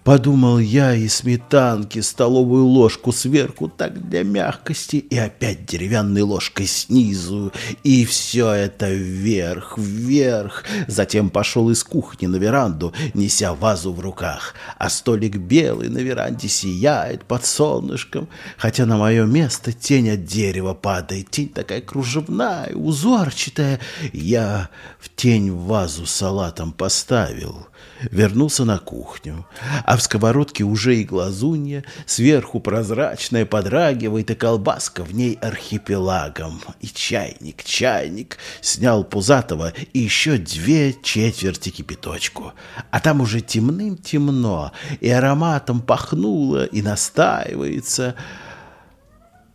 Подумал я и сметанки, столовую ложку сверху, так для мягкости, и опять деревянной ложкой снизу, и все это вверх, вверх. Затем пошел из кухни на веранду, неся вазу в руках, а столик белый на веранде сияет под солнышком, хотя на мое место тень от дерева падает, тень такая кружевная, узорчатая. Я в тень вазу салатом поставил, вернулся на кухню, а в сковородке уже и глазунья, сверху прозрачная подрагивает, и колбаска в ней архипелагом. И чайник, чайник, снял пузатого и еще две четверти кипяточку. А там уже темным-темно, и ароматом пахнуло, и настаивается.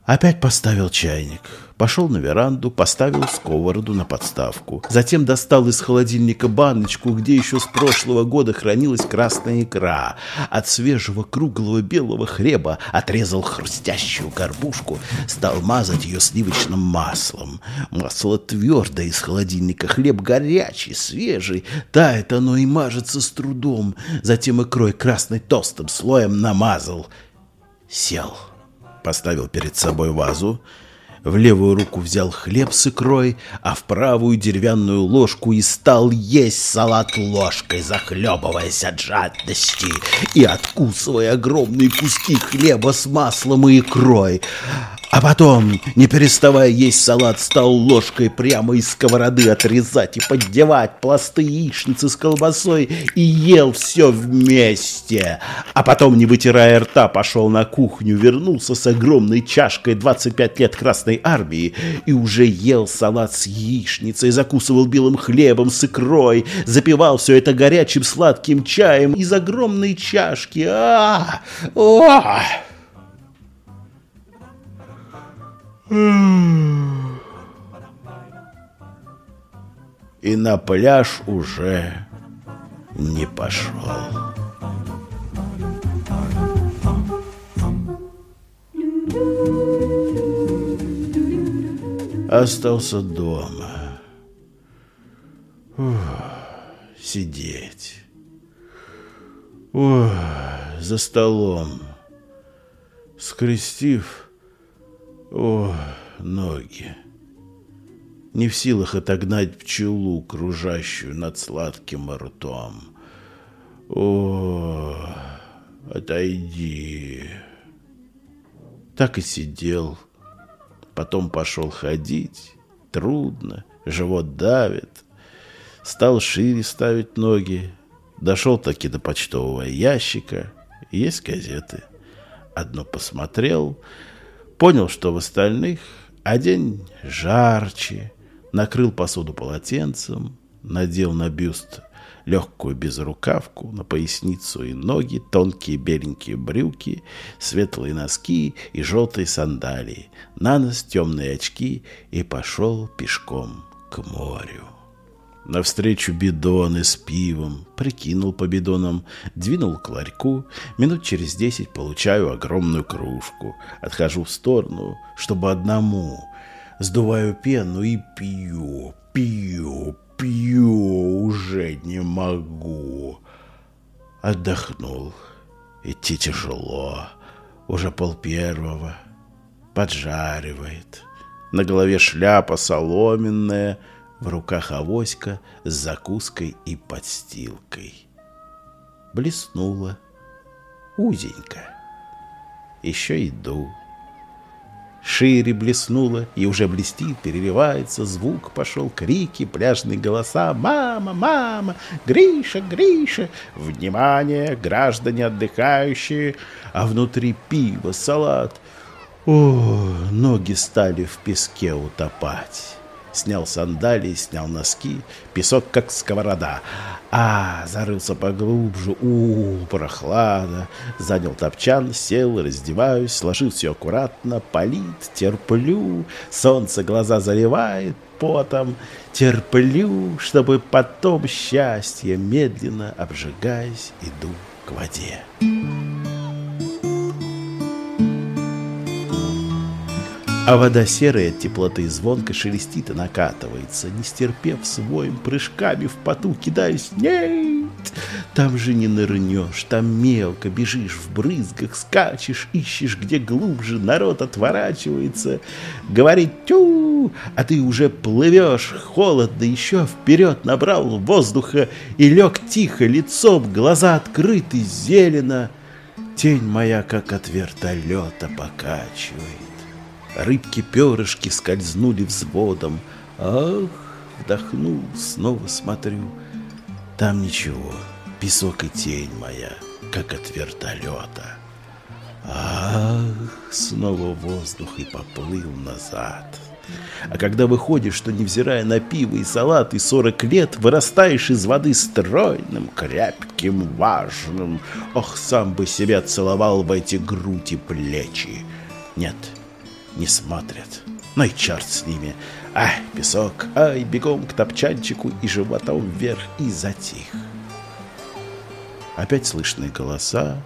Опять поставил чайник. Пошел на веранду, поставил сковороду на подставку. Затем достал из холодильника баночку, где еще с прошлого года хранилась красная икра. От свежего круглого белого хлеба отрезал хрустящую горбушку, стал мазать ее сливочным маслом. Масло твердое из холодильника, хлеб горячий, свежий. Тает оно и мажется с трудом. Затем икрой красной толстым слоем намазал. Сел поставил перед собой вазу, в левую руку взял хлеб с икрой, а в правую деревянную ложку и стал есть салат ложкой, захлебываясь от жадности и откусывая огромные куски хлеба с маслом и икрой. А потом, не переставая есть салат, стал ложкой прямо из сковороды отрезать и поддевать пласты яичницы с колбасой и ел все вместе. А потом, не вытирая рта, пошел на кухню, вернулся с огромной чашкой 25 лет Красной Армии и уже ел салат с яичницей, закусывал белым хлебом с икрой, запивал все это горячим сладким чаем из огромной чашки. А, И на пляж уже не пошел. Остался дома. Ух, сидеть. Ух, за столом. Скрестив о, ноги. Не в силах отогнать пчелу, кружащую над сладким ртом. О, отойди. Так и сидел. Потом пошел ходить. Трудно, живот давит. Стал шире ставить ноги. Дошел таки до почтового ящика. Есть газеты. Одно посмотрел — Понял, что в остальных, а жарче. Накрыл посуду полотенцем, надел на бюст легкую безрукавку, на поясницу и ноги, тонкие беленькие брюки, светлые носки и желтые сандалии, на нос темные очки и пошел пешком к морю. Навстречу бидоны с пивом, прикинул по бидонам, двинул к ларьку, минут через десять получаю огромную кружку, отхожу в сторону, чтобы одному, сдуваю пену и пью, пью, пью, уже не могу. Отдохнул, идти тяжело, уже пол первого, поджаривает, на голове шляпа соломенная — в руках авоська с закуской и подстилкой. Блеснула. Узенько. Еще иду. Шире блеснула, и уже блестит, переливается звук, пошел крики, пляжные голоса «Мама! Мама! Гриша! Гриша!» Внимание, граждане отдыхающие, а внутри пиво, салат. О, ноги стали в песке утопать. Снял сандалии, снял носки, песок как сковорода. А, зарылся поглубже, у, прохлада. Занял топчан, сел, раздеваюсь, сложил все аккуратно, полит, терплю. Солнце глаза заливает потом, терплю, чтобы потом счастье, медленно обжигаясь, иду к воде. А вода серая от теплоты звонко шелестит и накатывается, не стерпев своим прыжками в поту, кидаюсь. Нет! Там же не нырнешь, там мелко бежишь в брызгах, скачешь, ищешь, где глубже, народ отворачивается, говорит тю, а ты уже плывешь, холодно, еще вперед набрал воздуха и лег тихо, лицом, глаза открыты, зелено. Тень моя, как от вертолета, покачивает. Рыбки-перышки скользнули взводом. Ах, вдохнул, снова смотрю. Там ничего, песок и тень моя, как от вертолета. Ах, снова воздух и поплыл назад. А когда выходишь, что невзирая на пиво и салат и сорок лет, вырастаешь из воды стройным, крепким, важным. Ох, сам бы себя целовал в эти груди плечи. Нет, не смотрят. Ну и черт с ними. Ай, песок, ай, бегом к топчанчику и животом вверх, и затих. Опять слышны голоса,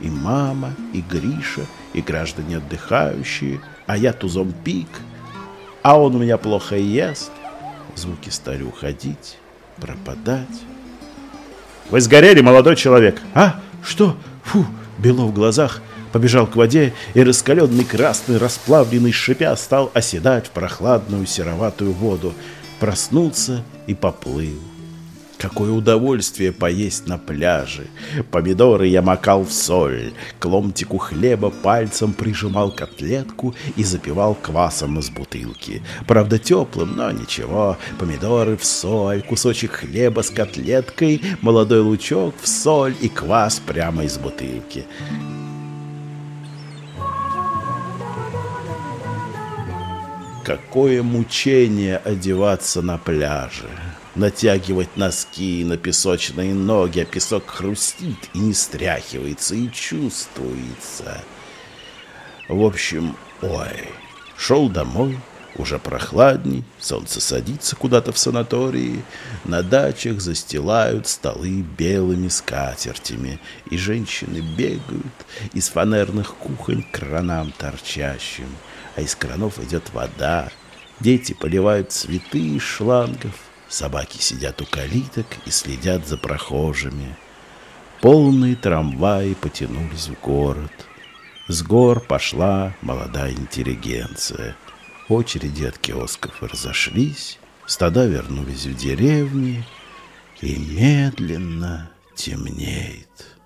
и мама, и Гриша, и граждане отдыхающие, а я тузом пик, а он у меня плохо ест. Звуки стали уходить, пропадать. Вы сгорели, молодой человек. А? Что? Фу, бело в глазах. Побежал к воде, и раскаленный красный, расплавленный шипя, стал оседать в прохладную сероватую воду. Проснулся и поплыл. Какое удовольствие поесть на пляже. Помидоры я макал в соль, к ломтику хлеба пальцем прижимал котлетку и запивал квасом из бутылки. Правда, теплым, но ничего. Помидоры в соль, кусочек хлеба с котлеткой, молодой лучок в соль и квас прямо из бутылки. Какое мучение одеваться на пляже натягивать носки на песочные ноги, а песок хрустит и не стряхивается, и чувствуется. В общем, ой, шел домой, уже прохладней, солнце садится куда-то в санатории, на дачах застилают столы белыми скатертями, и женщины бегают из фанерных кухонь к кранам торчащим, а из кранов идет вода, дети поливают цветы из шлангов, Собаки сидят у калиток и следят за прохожими. Полные трамваи потянулись в город. С гор пошла молодая интеллигенция. Очереди от киосков разошлись, стада вернулись в деревни, и медленно темнеет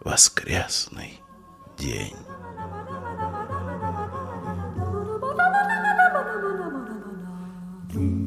воскресный день. Boom.